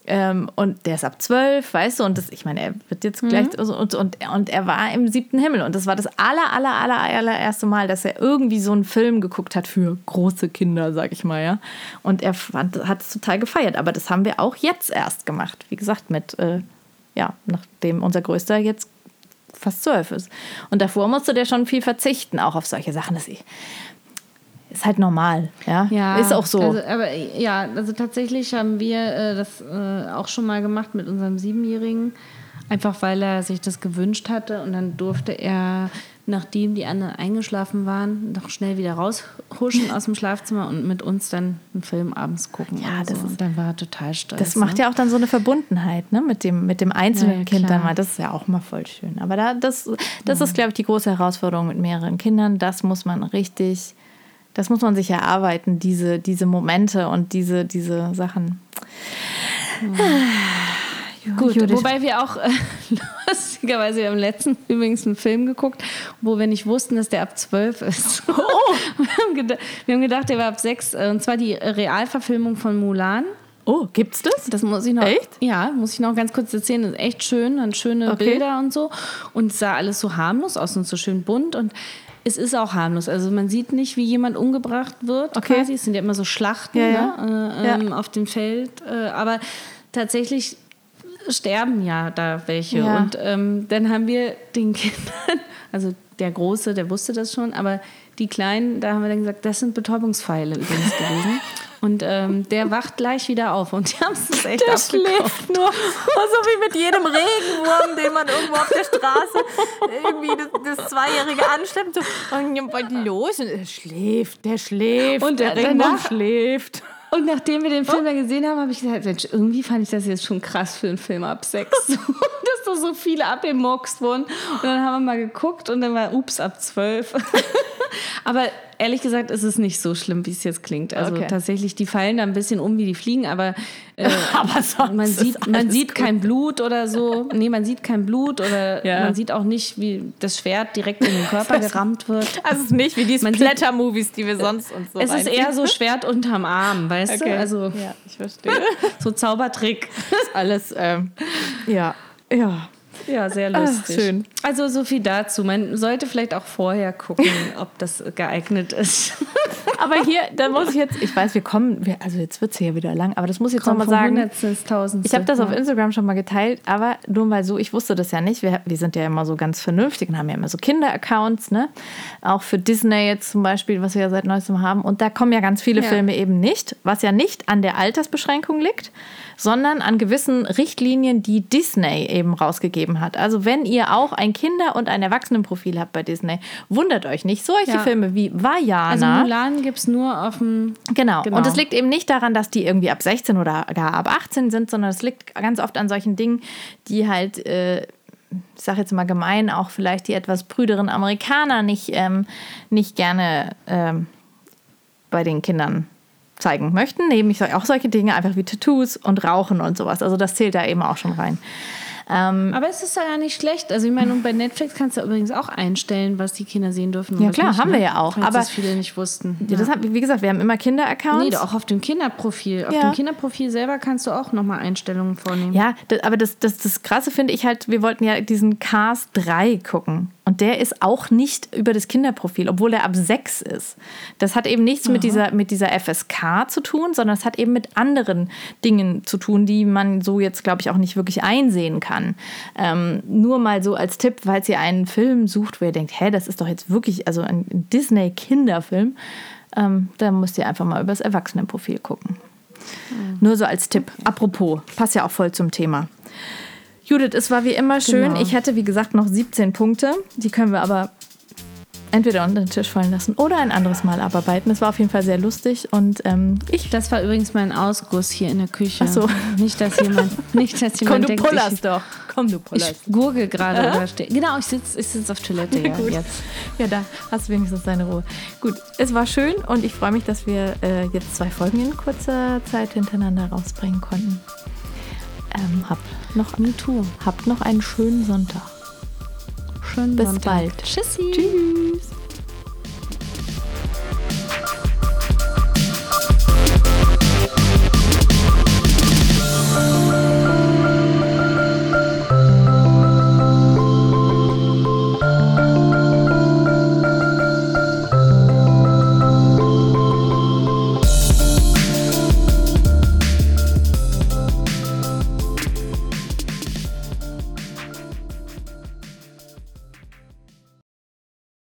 Ähm, und der ist ab zwölf, weißt du, und das, ich meine, er wird jetzt mhm. gleich, und, und, und, er war im siebten Himmel. Und das war das aller, aller, aller, allererste Mal, dass er irgendwie so einen Film geguckt hat für große Kinder, sag ich mal, ja. Und er fand, hat es total gefeiert. Aber das haben wir auch jetzt erst gemacht. Wie gesagt, mit, äh, ja, nachdem unser Größter jetzt fast zwölf ist. Und davor musste der schon viel verzichten, auch auf solche Sachen. Dass ich, ist halt normal, ja. ja ist auch so. Also, aber ja, also tatsächlich haben wir äh, das äh, auch schon mal gemacht mit unserem Siebenjährigen, einfach weil er sich das gewünscht hatte und dann durfte er nachdem die anderen eingeschlafen waren, noch schnell wieder raushuschen aus dem Schlafzimmer und mit uns dann einen Film abends gucken. Ja, das so. ist- und dann war er total stolz. Das macht ja auch dann so eine Verbundenheit, ne? Mit dem, mit dem einzelnen Ja, ja, Kind dann mal. Das ist ja auch mal voll schön. Aber da, das, das ist, glaube ich, die große Herausforderung mit mehreren Kindern. Das muss man richtig, das muss man sich erarbeiten, diese, diese Momente und diese, diese Sachen. Gut, Judith. wobei wir auch äh, <laughs> lustigerweise, wir haben letztens übrigens einen Film geguckt, wo wir nicht wussten, dass der ab 12 ist. <laughs> Oh. wir, haben gedacht, wir haben gedacht, der war ab 6, äh, und zwar die Realverfilmung von Mulan. Oh, gibt's das? Das muss ich noch. Echt? Ja, muss ich noch ganz kurz erzählen. Das ist echt schön, dann schöne Okay. Bilder und so. Und es sah alles so harmlos aus und so schön bunt. Und es ist auch harmlos. Also man sieht nicht, wie jemand umgebracht wird. Okay. Quasi. Es sind ja immer so Schlachten Ja, ja. Ne? Äh, Ja. ähm, auf dem Feld. Äh, aber tatsächlich sterben ja da welche. Und ähm, dann haben wir den <laughs> Kindern, also der Große, der wusste das schon, aber die Kleinen, da haben wir dann gesagt, das sind Betäubungspfeile übrigens gewesen. <laughs> Und ähm, der wacht gleich wieder auf und die haben es echt Der schläft nur. So wie mit jedem Regenwurm, den man irgendwo auf der Straße irgendwie das, das Zweijährige anschleppt. So, und was los? Und er schläft, der schläft. Und der Regenwurm schläft. Und nachdem wir den Film dann gesehen haben, habe ich gesagt, Mensch, irgendwie fand ich das jetzt schon krass für einen Film ab sechs. <laughs> Dass da so viele abgemoxt wurden. Und dann haben wir mal geguckt und dann war, ups, ab zwölf. <laughs> aber ehrlich gesagt ist es nicht so schlimm, wie es jetzt klingt. Also Okay. tatsächlich, die fallen da ein bisschen um, wie die fliegen, aber, äh, <laughs> Aber man ist sieht, man sieht gut. kein Blut oder so. Nee, man sieht kein Blut oder Ja. man sieht auch nicht, wie das Schwert direkt in den Körper gerammt wird. <laughs> Also es ist nicht wie die Splatter-Movies, die wir sonst uns so Es ist reinziehen. eher so Schwert unterm Arm, weißt Okay. du? Also ja, ich verstehe. <laughs> so Zaubertrick. ist alles, ähm, ja, ja. Ja, sehr Ah, lustig. schön. Also so viel dazu. Man sollte vielleicht auch vorher gucken, <laughs> ob das geeignet ist. Aber hier, da muss ich jetzt, ich weiß, wir kommen, wir, also jetzt wird es hier wieder lang, aber das muss ich jetzt nochmal sagen. Ich habe das auf. Instagram schon mal geteilt, aber nur mal so, ich wusste das ja nicht. Wir, wir sind ja immer so ganz vernünftig und haben ja immer so Kinder-Accounts, ne? Auch für Disney jetzt zum Beispiel, was wir ja seit neuestem haben. Und da kommen ja ganz viele Ja. Filme eben nicht, was ja nicht an der Altersbeschränkung liegt, sondern an gewissen Richtlinien, die Disney eben rausgegeben hat. Also wenn ihr auch ein Kinder- und ein Erwachsenenprofil habt bei Disney, wundert euch nicht. Solche Ja. Filme wie Vajana. Also Mulan gibt es nur auf dem. Genau. Genau. Und es liegt eben nicht daran, dass die irgendwie ab 16 oder gar ab 18 sind, sondern es liegt ganz oft an solchen Dingen, die halt, äh, ich sage jetzt mal gemein, auch vielleicht die etwas brüderen Amerikaner nicht, ähm, nicht gerne ähm, bei den Kindern zeigen möchten. Neben ich auch solche Dinge, einfach wie Tattoos und Rauchen und sowas. Also das zählt da eben auch schon rein. Ähm, Aber es ist ja gar nicht schlecht. Also ich meine, und bei Netflix kannst du übrigens auch einstellen, was die Kinder sehen dürfen. Ja, klar, nicht, haben ne? wir ja auch. Falls Aber- das viele nicht wussten. ja. das hat, wie gesagt, wir haben immer Kinder-Accounts. Nee, auch auf dem Kinderprofil. Auf Ja. dem Kinderprofil selber kannst du auch nochmal Einstellungen vornehmen. Ja, das, aber das, das, das Krasse finde ich halt, wir wollten ja diesen Cars 3 gucken. Und der ist auch nicht über das Kinderprofil, obwohl er ab 6 ist. Das hat eben nichts mit dieser, mit dieser FSK zu tun, sondern es hat eben mit anderen Dingen zu tun, die man so jetzt, glaube ich, auch nicht wirklich einsehen kann. Ähm, nur mal so als Tipp, falls ihr einen Film sucht, wo ihr denkt, hä, das ist doch jetzt wirklich, also ein Disney-Kinderfilm, ähm, da müsst ihr einfach mal über das Erwachsenenprofil gucken. Nur so als Tipp. Apropos, passt ja auch voll zum Thema. Judith, es war wie immer schön. Genau. Ich hätte, wie gesagt, noch 17 Punkte. Die können wir aber entweder unter den Tisch fallen lassen oder ein anderes Mal abarbeiten. Es war auf jeden Fall sehr lustig und ähm, ich. Das war übrigens mein Ausguss hier in der Küche. Ach so. Nicht, dass jemand, <laughs> nicht, dass jemand Komm, du denkt, pullerst ich, doch. Komm, du ich pullerst. gurgel gerade oder stehe. Genau, ich sitze ich sitz auf Toilette ja, Gut. jetzt. Ja, da hast du wenigstens deine Ruhe. Gut, es war schön und ich freue mich, dass wir äh, jetzt zwei Folgen in kurzer Zeit hintereinander rausbringen konnten. Ähm, habt noch, Me too. habt noch einen schönen Sonntag. Schönen Bis Sonntag. bald. Tschüssi. Tschüss.